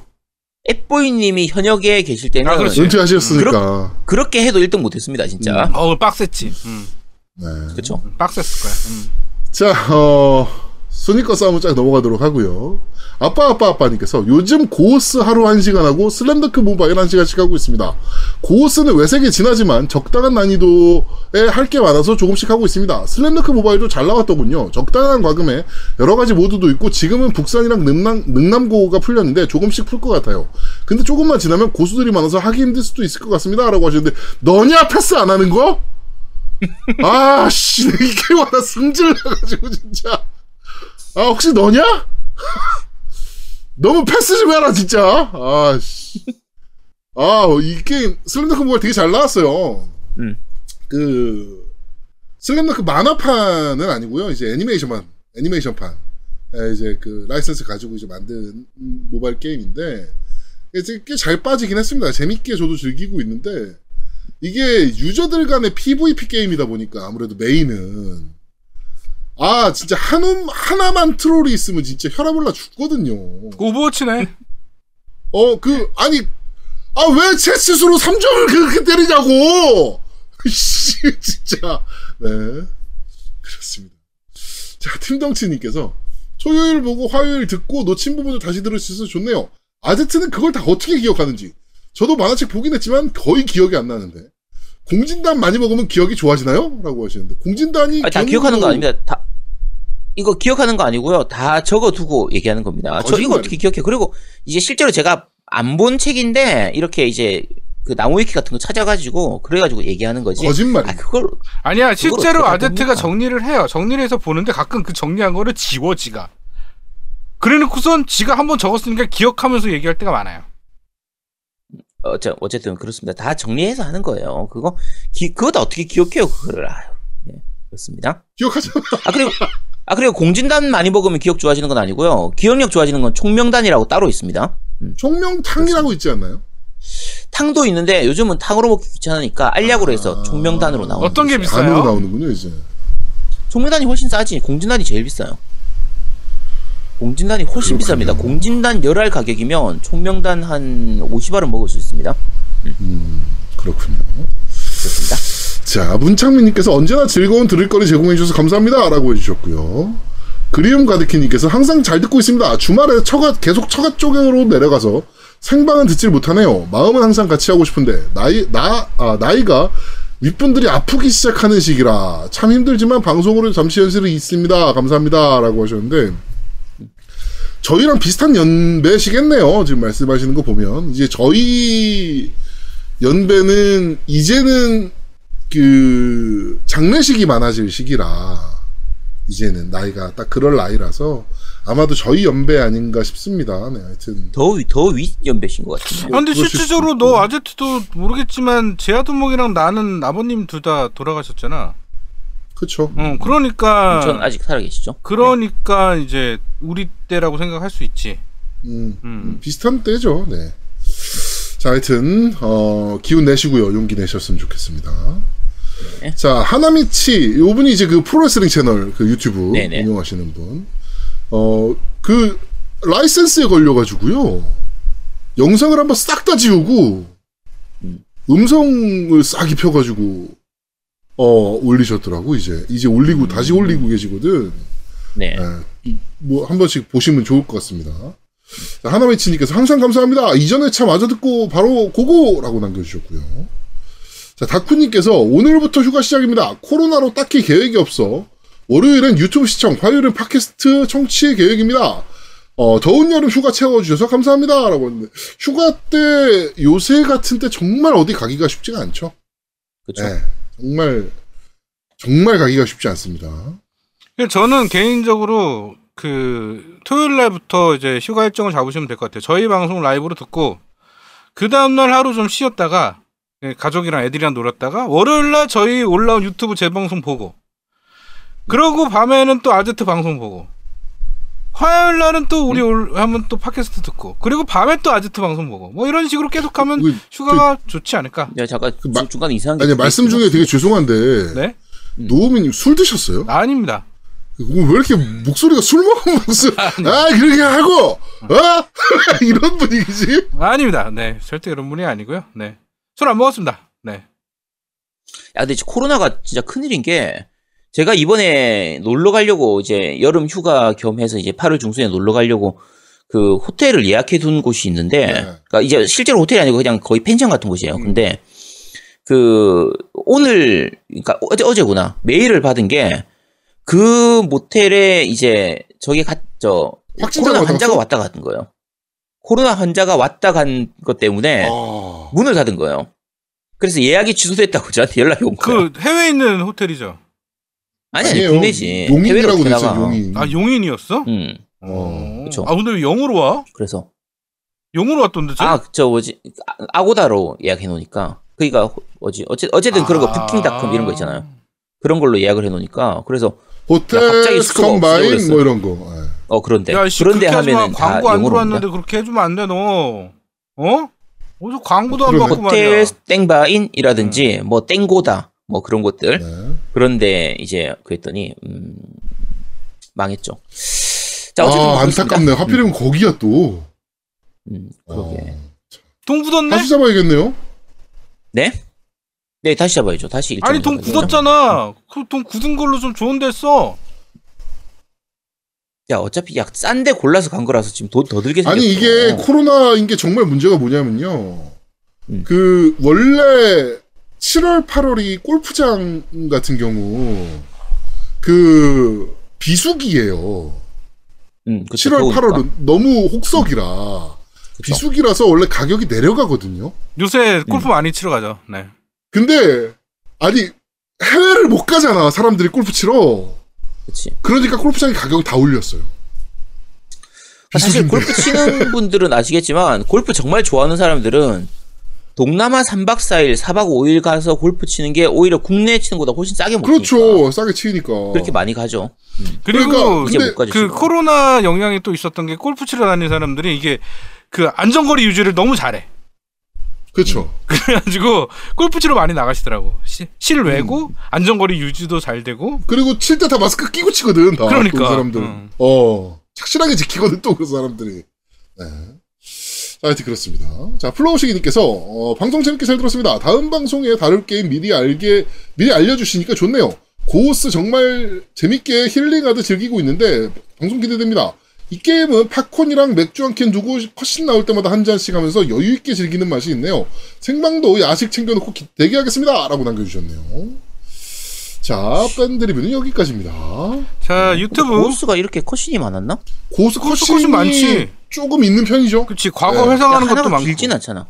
앱보이님이 현역에 계실 때는 아, 그렇지. 은퇴하셨으니까. 그렇 게 해도 1등 못했습니다, 진짜. 어우 빡셌지. 음, 네. 그렇죠. 빡셌을 거야. 음. 자, 어, 순위권 싸움은 쫙 넘어가도록 하고요. 아빠, 아빠, 아빠님께서 요즘 고어스 하루 1시간 하고 슬램덩크 모바일 1시간씩 하고 있습니다. 고어스는 왜색이 진하지만 적당한 난이도에 할 게 많아서 조금씩 하고 있습니다. 슬램덩크 모바일도 잘 나왔더군요. 적당한 과금에 여러 가지 모드도 있고 지금은 북산이랑 능남, 능남고가 풀렸는데 조금씩 풀 것 같아요. 근데 조금만 지나면 고수들이 많아서 하기 힘들 수도 있을 것 같습니다. 라고 하셨는데 너냐 패스 안 하는 거? 아, 씨, 이게 와나 승질 나가지고, 진짜. 아, 혹시 너냐? 너무 패스 좀 해라, 진짜. 아, 씨. 아, 이 게임, 슬램덩크 모바일 되게 잘 나왔어요. 음. 그, 슬램덩크 만화판은 아니고요. 이제 애니메이션만, 애니메이션판. 에, 이제 그, 라이센스 가지고 이제 만든 모바일 게임인데, 이게 꽤잘 빠지긴 했습니다. 재밌게 저도 즐기고 있는데, 이게 유저들 간의 PVP 게임이다 보니까 아무래도 메인은, 아, 진짜 한, 놈- 하나만 트롤이 있으면 진짜 혈압 올라 죽거든요. 오버워치네. 어, 그, 아니, 아, 왜 체스스로 3점을 그렇게 때리냐고! 씨, 진짜. 네. 그렇습니다. 자, 팀덩치님께서, 토요일 보고 화요일 듣고 놓친 부분을 다시 들을 수 있어서 좋네요. 아제트는 그걸 다 어떻게 기억하는지. 저도 만화책 보긴 했지만 거의 기억이 안 나는데. 공진단 많이 먹으면 기억이 좋아지나요? 라고 하시는데. 공진단이. 아니, 다 기억하는 거 아닙니다. 다 이거 기억하는 거 아니고요. 다 적어두고 얘기하는 겁니다. 저 이거. 어떻게 기억해? 그리고 이제 실제로 제가 안 본 책인데 이렇게 이제 그 나무 위키 같은 거 찾아가지고 그래가지고 얘기하는 거지. 거짓말. 아 그걸 아니야 실제로 아제트가? 정리를 해요. 정리를 해서 보는데 가끔 그 정리한 거를 지워 지가. 그래놓고선 지가 한번 적었으니까 기억하면서 얘기할 때가 많아요. 어째 어쨌든 그렇습니다. 다 정리해서 하는 거예요. 그거 기, 그거 다 어떻게 기억해요? 그거를 아유. 네, 그렇습니다. 기억하잖아. 아 그리고 아 그리고 공진단 많이 먹으면 기억 좋아지는 건 아니고요. 기억력 좋아지는 건 총명단이라고 따로 있습니다. 총명탕이라고 있지 않나요? 탕도 있는데 요즘은 탕으로 먹기 귀찮으니까 알약으로 해서 총명단으로 나오는 어떤 게. 비싸요? 안으로 나오는군요, 이제. 총명단이 훨씬 싸지. 공진단이 제일 비싸요. 공진단이 훨씬 비쌉니다. 공진단 열알 가격이면 총명단 한 50알은 먹을 수 있습니다. 그렇군요. 그렇습니다. 자, 문창민님께서 언제나 즐거운 들을거리 제공해주셔서 감사합니다. 라고 해주셨고요. 그리움 가득히님께서 항상 잘 듣고 있습니다. 주말에 처가, 계속 처가 쪽으로 내려가서 생방은 듣질 못하네요. 마음은 항상 같이 하고 싶은데, 나이, 나, 아, 나이가 윗분들이 아프기 시작하는 시기라 참 힘들지만 방송으로 잠시 연세를 있습니다. 감사합니다. 라고 하셨는데, 저희랑 비슷한 연배시겠네요. 지금 말씀하시는 거 보면. 이제 저희 연배는 이제는 그 장례식이 많아질 시기라 이제는 나이가 딱 그럴 나이라서 아마도 저희 연배 아닌가 싶습니다. 네, 하여튼 더, 위- 더 윗연배신 것 같은데. 아, 근데 실질적으로 너. 아제트도 모르겠지만 제아두목이랑 나는 아버님 둘 다 돌아가셨잖아. 그쵸. 어, 그러니까 전 아직 살아 계시죠? 그러니까 이제 우리 때라고 생각할 수 있지. 음, 음. 비슷한 때죠. 네. 자, 하여튼 어, 기운 내시고요. 용기 내셨으면 좋겠습니다. 네. 자, 하나미치 요분이 이제 그 프로레슬링 채널 그 유튜브 네네. 운영하시는 분. 어, 그 라이센스에 걸려 가지고요. 영상을 한번 싹 다 지우고 음성을 싹 입혀 가지고 어, 올리셨더라고 이제. 이제 올리고 다시 올리고 계시거든. 네. 예, 뭐, 한 번씩 보시면 좋을 것 같습니다. 자, 하나미치님께서 항상 감사합니다. 이전에 차 마저 듣고 바로 고고라고 남겨주셨고요. 자, 다쿠님께서 오늘부터 휴가 시작입니다. 코로나로 딱히 계획이 없어. 월요일엔 유튜브 시청, 화요일은 팟캐스트 청취 계획입니다. 어, 더운 여름 휴가 채워주셔서 감사합니다. 라고 했는데, 휴가 때, 요새 같은 때 정말 어디 가기가 쉽지가 않죠. 그쵸. 네, 정말, 정말 가기가 쉽지 않습니다. 그냥 저는 개인적으로 그 토요일 날부터 이제 휴가 일정을 잡으시면 될 것 같아요. 저희 방송 라이브로 듣고 그 다음 날 하루 좀 쉬었다가 예, 가족이랑 애들이랑 놀았다가 월요일 날 저희 올라온 유튜브 재방송 보고 그러고 밤에는 또 아제트 방송 보고 화요일 날은 또 우리 올 하면 또 팟캐스트 듣고 그리고 밤에 또 아제트 방송 보고 뭐 이런 식으로 계속하면 그, 휴가가 좋지 않을까? 야, 잠깐, 그 마- 중- 중간에 이상한 게 아니, 말씀. 중에 되게 죄송한데, 네? 노우미님 술 드셨어요? 아닙니다. 왜 이렇게 목소리가 술 먹은 목소리? 아, 그렇게 하고, 어? 이런 분위기지? 아닙니다. 네, 절대 그런 분이 아니고요. 네, 술 안 먹었습니다. 네. 야, 근데 코로나가 진짜 큰일인 게, 제가 이번에 놀러 가려고 이제 여름 휴가 겸해서 이제 8월 중순에 놀러 가려고 그 호텔을 예약해 둔 곳이 있는데, 네. 그러니까 이제 실제로 호텔이 아니고 그냥 거의 펜션 같은 곳이에요. 근데 그 오늘, 그러니까 어제 어제구나 메일을 받은 게 그 모텔에 이제 저기 갔저 확진자가 코로나 환자가 왔다 왔다 갔던 거예요. 코로나 환자가 왔다 간 것 때문에 아, 문을 닫은 거예요. 그래서 예약이 취소됐다고 저한테 연락이 온 거예요. 그 해외에 있는 호텔이죠. 아니 아니 아니에요. 국내지. 해외로 용인이라고 어떻게 돼 있어 나가? 용인. 아 용인이었어? 음. 어. 그쵸. 아 근데 왜 영어로 와? 그래서 영어로 왔던데 쟤? 아 저 뭐지 아- 아고다로 예약해 놓으니까 그니까 뭐지 어째 어쨌든 그런 거 아. 부킹닷컴 이런 거 있잖아요. 그런 걸로 예약을 해 놓으니까 그래서 호텔 갑자기 컴바인 없어져 뭐 이런 거. 예. 어 그런데 야, 씨, 그런데. 하면은 다 광고 안 들어왔는데 옵니다. 그렇게 해 주면 안 돼, 너. 어? 어디서 광고도 안. 받고 호텔 말이야. 땡바인이라든지 뭐 땡고다 뭐 그런 것들 네. 그런데 이제 그랬더니 음, 망했죠. 자 어쨌든 아. 안타깝네. 하필이면 거기야 또. 음, 그러게. 어. 돈 굳었네? 다시 잡아야겠네요. 네? 네 다시 잡아야죠. 다시 아니, 돈 잡아야죠. 굳었잖아. 그돈 굳은 걸로 좀 좋은 데 써. 야 어차피 약 싼 데 골라서 간 거라서 지금 돈 더 들게 생겼어. 아니 이게 코로나인 게 정말 문제가 뭐냐면요. 음. 그 원래 7월 8월이 골프장 같은 경우 그 비수기예요. 음, 그쵸, 7월 더우니까. 8월은 너무 혹석이라 비수기라서 원래 가격이 내려가거든요. 요새 골프 음. 많이 치러 가죠. 네. 근데 아니 해외를 못 가잖아 사람들이 골프 치러. 그치. 그러니까 골프장의 가격을 다 올렸어요. 아, 사실 비수기인데. 골프 치는 분들은 아시겠지만 골프 정말 좋아하는 사람들은 동남아 3박 4일, 4박 5일 가서 골프 치는 게 오히려 국내에 치는 것보다 훨씬 싸게 먹으니까 그렇죠. 싸게 치니까. 그렇게 많이 가죠. 그리고 그러니까. 그 코로나 영향이 또 있었던 게 골프 치러 다니는 사람들이 이게 그 안전거리 유지를 너무 잘해. 그렇죠. 그래가지고 골프 치러 많이 나가시더라고. 시- 실외고 음. 안전거리 유지도 잘 되고. 그리고 칠 때 다 마스크 끼고 치거든. 다. 그러니까. 그 사람들. 음. 어. 착실하게 지키거든 또 그 사람들이. 네. 자, 하여튼 그렇습니다. 자, 플로우시기님께서 어, 방송 재밌게 잘 들었습니다. 다음 방송에 다룰 게임 미리 알게 미리 알려주시니까 좋네요. 고스 정말 재밌게 힐링하듯 즐기고 있는데 방송 기대됩니다. 이 게임은 팝콘이랑 맥주 한 캔 두고 cutscene 나올 때마다 한 잔씩 하면서 여유 있게 즐기는 맛이 있네요. 생방도 야식 챙겨놓고 기- 대기하겠습니다. 라고 남겨주셨네요. 자, 밴드 리뷰는 여기까지입니다. 자 유튜브 고스가 이렇게 컷신이 많았나? 고스 고스 컷신이 컷신 많지. 조금 있는 편이죠. 그치 과거 네. 회상하는 것도 하나가 많고. 길진 않잖아.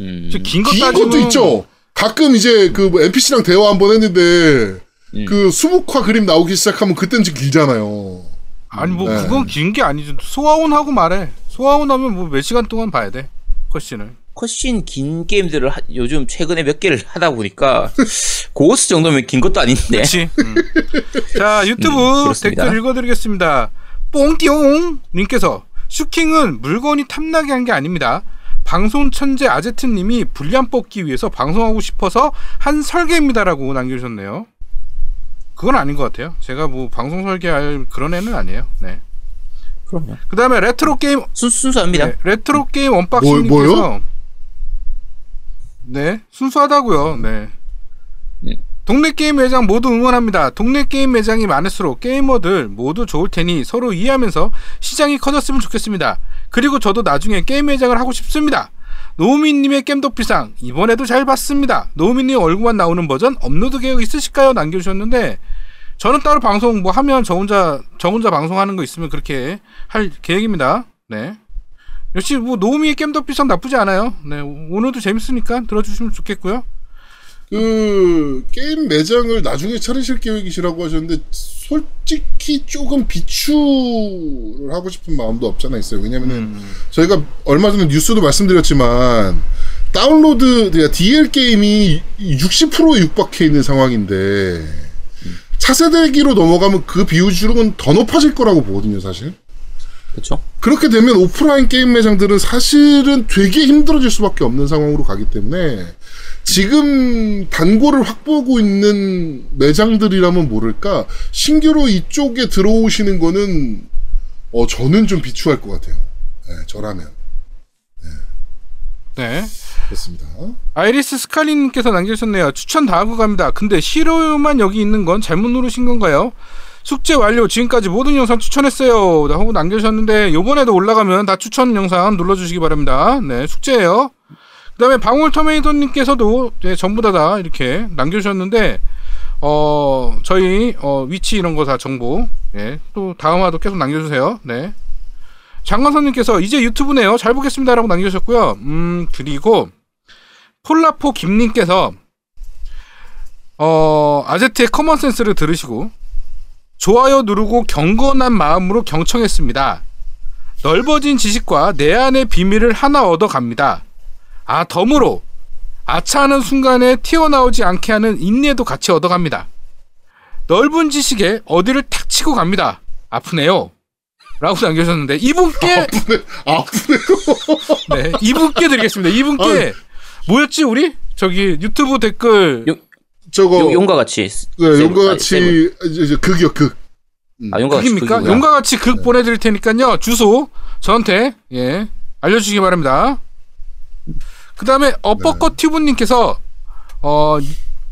음, 긴거 긴 따지면 것도 있죠. 가끔 이제 그 NPC랑 대화 한 번 했는데 음. 그 수묵화 그림 나오기 시작하면 그땐 좀 길잖아요. 아니 뭐 네. 그건 긴 게 아니죠. 소화온 하고 말해. 소화온 하면 뭐 몇 시간 동안 봐야 돼. 컷신을. 컷신 긴 게임들을 하- 요즘 최근에 몇 개를 하다 보니까 고스 정도면 긴 것도 아닌데. 그렇지. 음. 자 유튜브 음. 댓글 읽어드리겠습니다. 뽕띠용 님께서 슈킹은 물건이 탐나게 한 게 아닙니다. 방송 천재 아제트님이 분량 뽑기 위해서 방송하고 싶어서 한 설계입니다라고 남겨주셨네요. 그건 아닌 것 같아요. 제가 뭐 방송 설계할 그런 애는 아니에요. 네. 그럼요. 그 다음에 레트로 게임 순, 순수합니다. 네, 레트로 게임 언박싱님께서 뭐- 뭐요? 네 순수하다고요. 네. 음. 동네 게임 매장 모두 응원합니다. 동네 게임 매장이 많을수록 게이머들 모두 좋을 테니 서로 이해하면서 시장이 커졌으면 좋겠습니다. 그리고 저도 나중에 게임 매장을 하고 싶습니다. 노우미님의 겜덕비상 이번에도 잘 봤습니다. 노우미님 얼굴만 나오는 버전 업로드 계획 있으실까요? 남겨주셨는데 저는 따로 방송 뭐 하면 저 혼자 저 혼자 방송하는 거 있으면 그렇게 할 계획입니다. 네. 역시 뭐 노우미의 겜덕비상 나쁘지 않아요. 네 오늘도 재밌으니까 들어주시면 좋겠고요. 그 게임 매장을 나중에 차리실 계획이시라고 하셨는데 솔직히 조금 비추를 하고 싶은 마음도 없잖아 있어요. 왜냐면은 음. 저희가 얼마 전에 뉴스도 말씀드렸지만 다운로드 그러니까 DL 게임이 60%에 육박해 있는 상황인데 차세대기로 넘어가면 그 비율은 더 높아질 거라고 보거든요, 사실. 그렇죠. 그렇게 되면 오프라인 게임 매장들은 사실은 되게 힘들어질 수밖에 없는 상황으로 가기 때문에 지금 단골을 확보하고 있는 매장들이라면 모를까 신규로 이쪽에 들어오시는 거는 어 저는 좀 비추할 것 같아요. 네, 저라면 네. 그렇습니다. 아이리스 스칼린님께서 남겨주셨네요. 추천 다 하고 갑니다. 근데 싫어요만 여기 있는 건 잘못 누르신 건가요? 숙제 완료. 지금까지 모든 영상 추천했어요. 하고 남겨주셨는데 요번에도 올라가면 다 추천 영상 눌러주시기 바랍니다. 네, 숙제예요. 그 다음에 방울터메이터님께서도 네, 전부 다 다 이렇게 남겨주셨는데 어 저희 어, 위치 이런 거 다 정보 예, 또 다음 화도 계속 남겨주세요. 네. 장관선님께서 이제 유튜브네요. 잘 보겠습니다라고 남겨주셨고요. 음 그리고 폴라포 김님께서 어, 아제트의 common sense를 들으시고 좋아요 누르고 경건한 마음으로 경청했습니다. 넓어진 지식과 내 안의 비밀을 하나 얻어갑니다. 아, 덤으로 아차하는 순간에 튀어나오지 않게 하는 인내도 같이 얻어갑니다. 넓은 지식에 어디를 탁 치고 갑니다. 아프네요. 라고 남겨주셨는데 이분께 아프네, 아프네요. 네, 이분께 드리겠습니다. 이분께 뭐였지 우리 저기 유튜브 댓글 용- 저거, 용, 용과 같이. 네, 용과 같이, 세븐. 이제, 극이요, 극. 아, 용과 같이. 극입니까? 극이구나. 용과 같이 극 보내드릴 테니까요. 주소 저한테 예 알려주시기 바랍니다. 그 다음에 어퍼컷 튜브님께서 어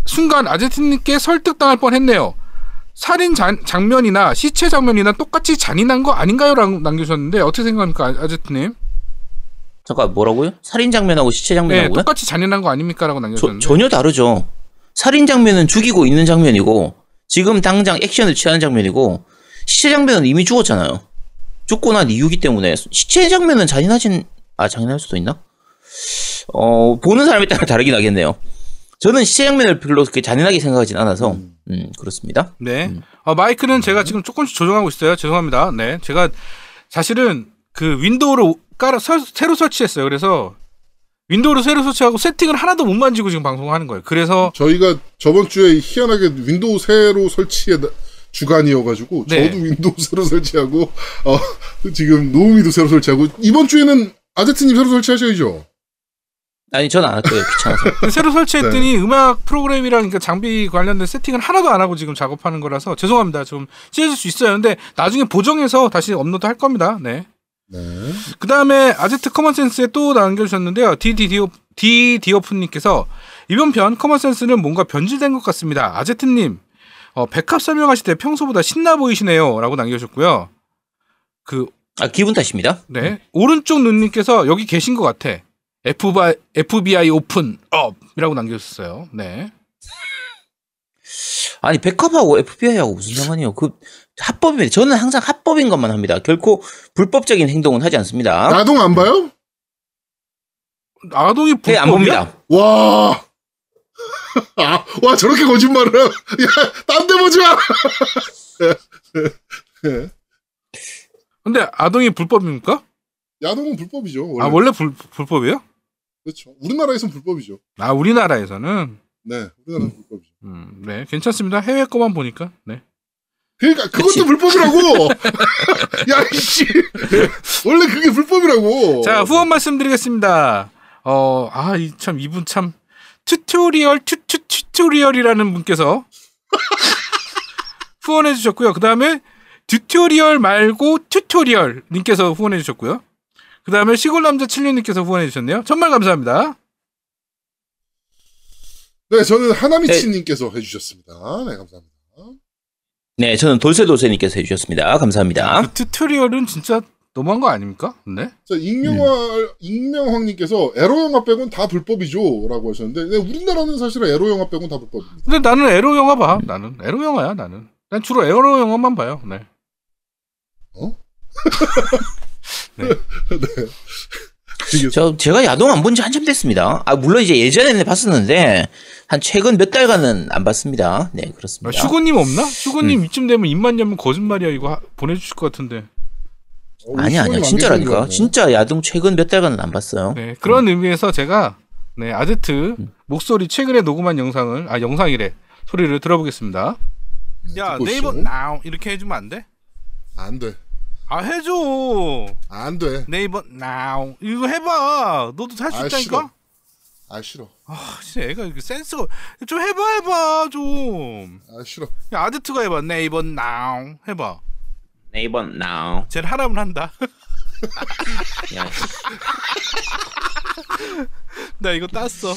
순간 아제트님께 설득당할 뻔했네요. 살인 장, 장면이나 시체 장면이나 똑같이 잔인한 거 아닌가요?라고 남겨주셨는데 어떻게 생각합니까, 아- 아제트님? 잠깐 뭐라고요? 살인 장면하고 시체 네, 장면하고요? 똑같이 잔인한 거 아닙니까?라고 저, 남겨주셨는데. 전혀 다르죠. 살인 장면은 죽이고 있는 장면이고 지금 당장 액션을 취하는 장면이고 시체 장면은 이미 죽었잖아요. 죽고 난 이유기 때문에 시체 장면은 잔인하진 아 잔인할 수도 있나? 어 보는 사람에 따라 다르긴 하겠네요. 저는 시체 장면을 별로 그렇게 잔인하게 생각하진 않아서 음 그렇습니다. 네. 어, 마이크는 제가 지금 조금씩 조정하고 있어요. 죄송합니다. 네. 제가 사실은 그 윈도우를 깔아 서- 새로 설치했어요. 그래서 윈도우를 새로 설치하고 세팅을 하나도 못 만지고 지금 방송하는 거예요. 그래서 저희가 저번 주에 희한하게 윈도우 새로 설치의 나- 주간이어가지고 네. 저도 윈도우 새로 설치하고 어, 지금 노우미도 새로 설치하고 이번 주에는 아제트님 새로 설치하셔야죠. 아니 저는 안할 거예요 귀찮아서. 새로 설치했더니 네. 음악 프로그램이랑 그러니까 장비 관련된 세팅을 하나도 안 하고 지금 작업하는 거라서 죄송합니다. 좀 찢어질 수 있어요. 근데 나중에 보정해서 다시 업로드 할 겁니다. 네. 네. 그 다음에 아제트 common sense에 또 남겨주셨는데요. 디디디오, 디디오프님께서 이번 편 common sense는 뭔가 변질된 것 같습니다. 아제트님, 어, 백합 설명하실 때 평소보다 신나 보이시네요. 라고 남겨주셨고요. 그, 아 기분 탓입니다. 네. 오른쪽 눈님께서 여기 계신 것 같아. FBI, FBI open up 이라고 남겨주셨어요. 네. 아니 백합하고 FBI하고 무슨 상관이에요? 그 합법입니다. 저는 항상 합법인 것만 합니다. 결코 불법적인 행동은 하지 않습니다. 나동 안 봐요? 아동이 네, 안 불법이야? 봅니다. 와. 아, 와 저렇게 거짓말을 해. 야, 딴 데 보지 마. 근데 아동이 불법입니까? 야동은 불법이죠. 원래. 아, 원래 불, 불법이에요? 그렇죠. 우리나라에선 불법이죠. 아, 우리나라에서는? 네, 우리나라는 불법이죠. 음, 네. 괜찮습니다. 해외 거만 보니까. 네. 그러니까 그것도 그치. 불법이라고. 야 이씨. 원래 그게 불법이라고. 자, 후원 말씀드리겠습니다. 어, 아, 이 참, 이분 참, 튜토리얼, 튜, 튜, 튜토리얼이라는 분께서 후원해 주셨고요. 그 다음에 튜토리얼 말고 튜토리얼 님께서 후원해 주셨고요. 그 다음에 시골 남자 7년님께서 후원해 주셨네요. 정말 감사합니다. 네, 저는 하나미치님께서 해주셨습니다. 네, 감사합니다. 네, 저는 돌쇠돌쇠님께서 해주셨습니다. 감사합니다. 그 튜토리얼은 진짜 너무한 거 아닙니까? 네. 자, 익명화, 익명황님께서 에로 영화 빼곤 다 불법이죠. 라고 하셨는데, 네, 우리나라는 사실 에로 영화 빼곤 다 불법입니다. 근데 나는 에로 영화 봐. 나는 에로 영화야. 나는. 난 주로 에로 영화만 봐요. 네. 되게 저 제가 야동 안 본 지 한참 됐습니다. 아 물론 이제 예전에는 봤었는데 한 최근 몇 달간은 안 봤습니다. 네 아, 그렇습니다. 슈고님 없나? 슈고님 이쯤 되면 입만 열면 거짓말이야. 이거 하- 보내주실 것 같은데. 어, 아니 아니야 시간이 진짜라니까. 진짜 야동 최근 몇 달간은 안 봤어요. 네. 그런 의미에서 제가 네 아제트 목소리 최근에 녹음한 영상을 아 영상이래 소리를 들어보겠습니다. 야 듣고 네이버 now 이렇게 해주면 안 돼? 안 돼. 아 해줘. 안 돼. 네이버 now 이거 해봐. 너도 할수 아, 있다니까. 싫어. 아, 싫어. 아 진짜 애가 이렇게 센스가 좀 해봐 해봐 좀. 아, 싫어. 야 아제트가 해봐 네이버 now 해봐. 네이버 now. 쟤는 하라면 한다. 야, 나 이거 땄어.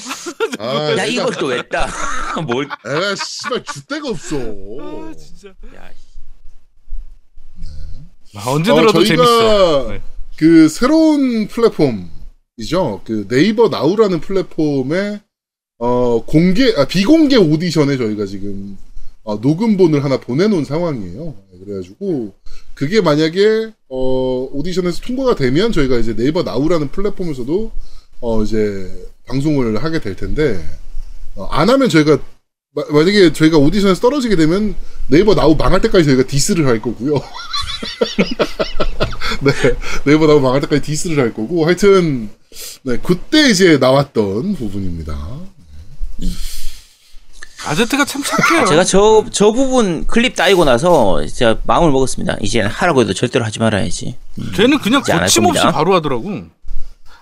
아, 야 이걸 또왜 따? 뭘? 에, 씨발, 줏대가 없어. 아 진짜. 야, 아, 언제 어, 들어도 저희가 재밌어. 네. 그 새로운 플랫폼이죠. 그 네이버 나우라는 플랫폼에 어 공개 아 비공개 오디션에 저희가 지금 어, 녹음본을 하나 보내놓은 상황이에요. 그래가지고 그게 만약에 어 오디션에서 통과가 되면 저희가 이제 네이버 나우라는 플랫폼에서도 어 이제 방송을 하게 될 텐데 어, 안 하면 저희가 마- 만약에 저희가 오디션에서 떨어지게 되면 네이버 나우 망할 때까지 저희가 디스를 할 거고요. 네, 네이버 나우 망할 때까지 디스를 할 거고 하여튼 네, 그때 이제 나왔던 부분입니다. 아제트가 참 착해요. 제가 저, 저 부분 클립 따이고 나서 제가 마음을 먹었습니다. 이제는 하라고 해도 절대로 하지 말아야지. 쟤는 그냥 이제 거침없이. 바로 하더라고.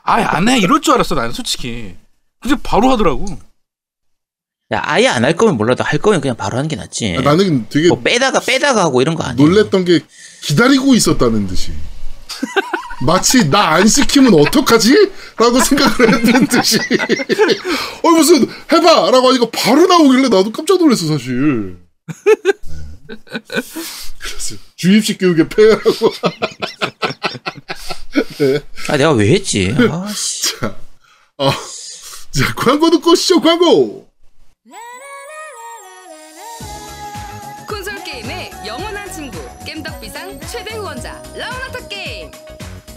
아예 안 해. 이럴 줄 알았어, 나는 솔직히. 근데 바로 하더라고. 야, 아예 안 할 거면 몰라도 할 거면 그냥 바로 하는 게 낫지. 아, 나는 되게 뭐 빼다가 빼다가 하고 이런 거 아니야. 놀랬던 게 기다리고 있었다는 듯이. 마치 나 안 시키면 어떡하지? 라고 생각을 했던 듯이. 어, 무슨, 해봐! 라고 하니까 바로 나오길래 나도 깜짝 놀랐어, 사실. 네. 그래서 주입식 교육에 패하라고. 네. 아, 내가 왜 했지? 아, 씨. 자, 어, 자, 광고 듣고 오시죠 광고! 겜덕비상 최대 후원자 라운하터 게임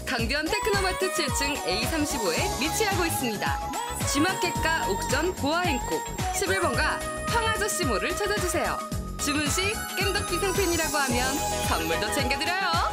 강변 테크노마트 7층 A35에 위치하고 있습니다. G마켓과 옥션 보아행콕 11번가 황아저씨몰을 찾아주세요. 주문 시 겜덕비상 팬이라고 하면 선물도 챙겨드려요.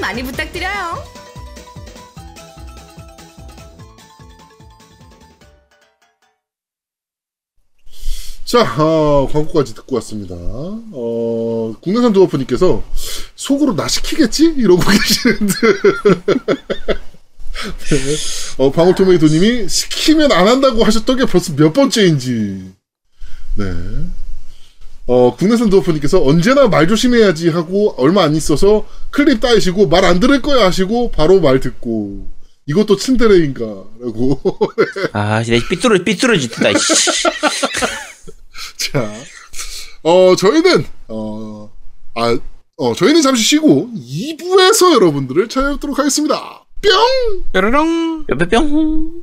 많이 부탁드려요. 자, 어, 광고까지 듣고 왔습니다. 어, 국내산 두어프님께서 속으로 나 시키겠지? 이러고 계시는데. 네. 어, 방울토메이토님이 시키면 안 한다고 하셨던 게 벌써 몇 번째인지. 네. 어, 국내산 두어프님께서 언제나 말 조심해야지 하고 얼마 안 있어서 클립 따이시고 말 안 들을 거야 하시고 바로 말 듣고 이것도 츤데레인가? 라고. 아, 내 삐뚤어, 삐뚤어지다, 씨. 자, 어, 저희는, 어, 아, 어, 저희는 잠시 쉬고 2부에서 여러분들을 찾아뵙도록 하겠습니다. 뿅! 뾰로롱. 뿅뿅뿅.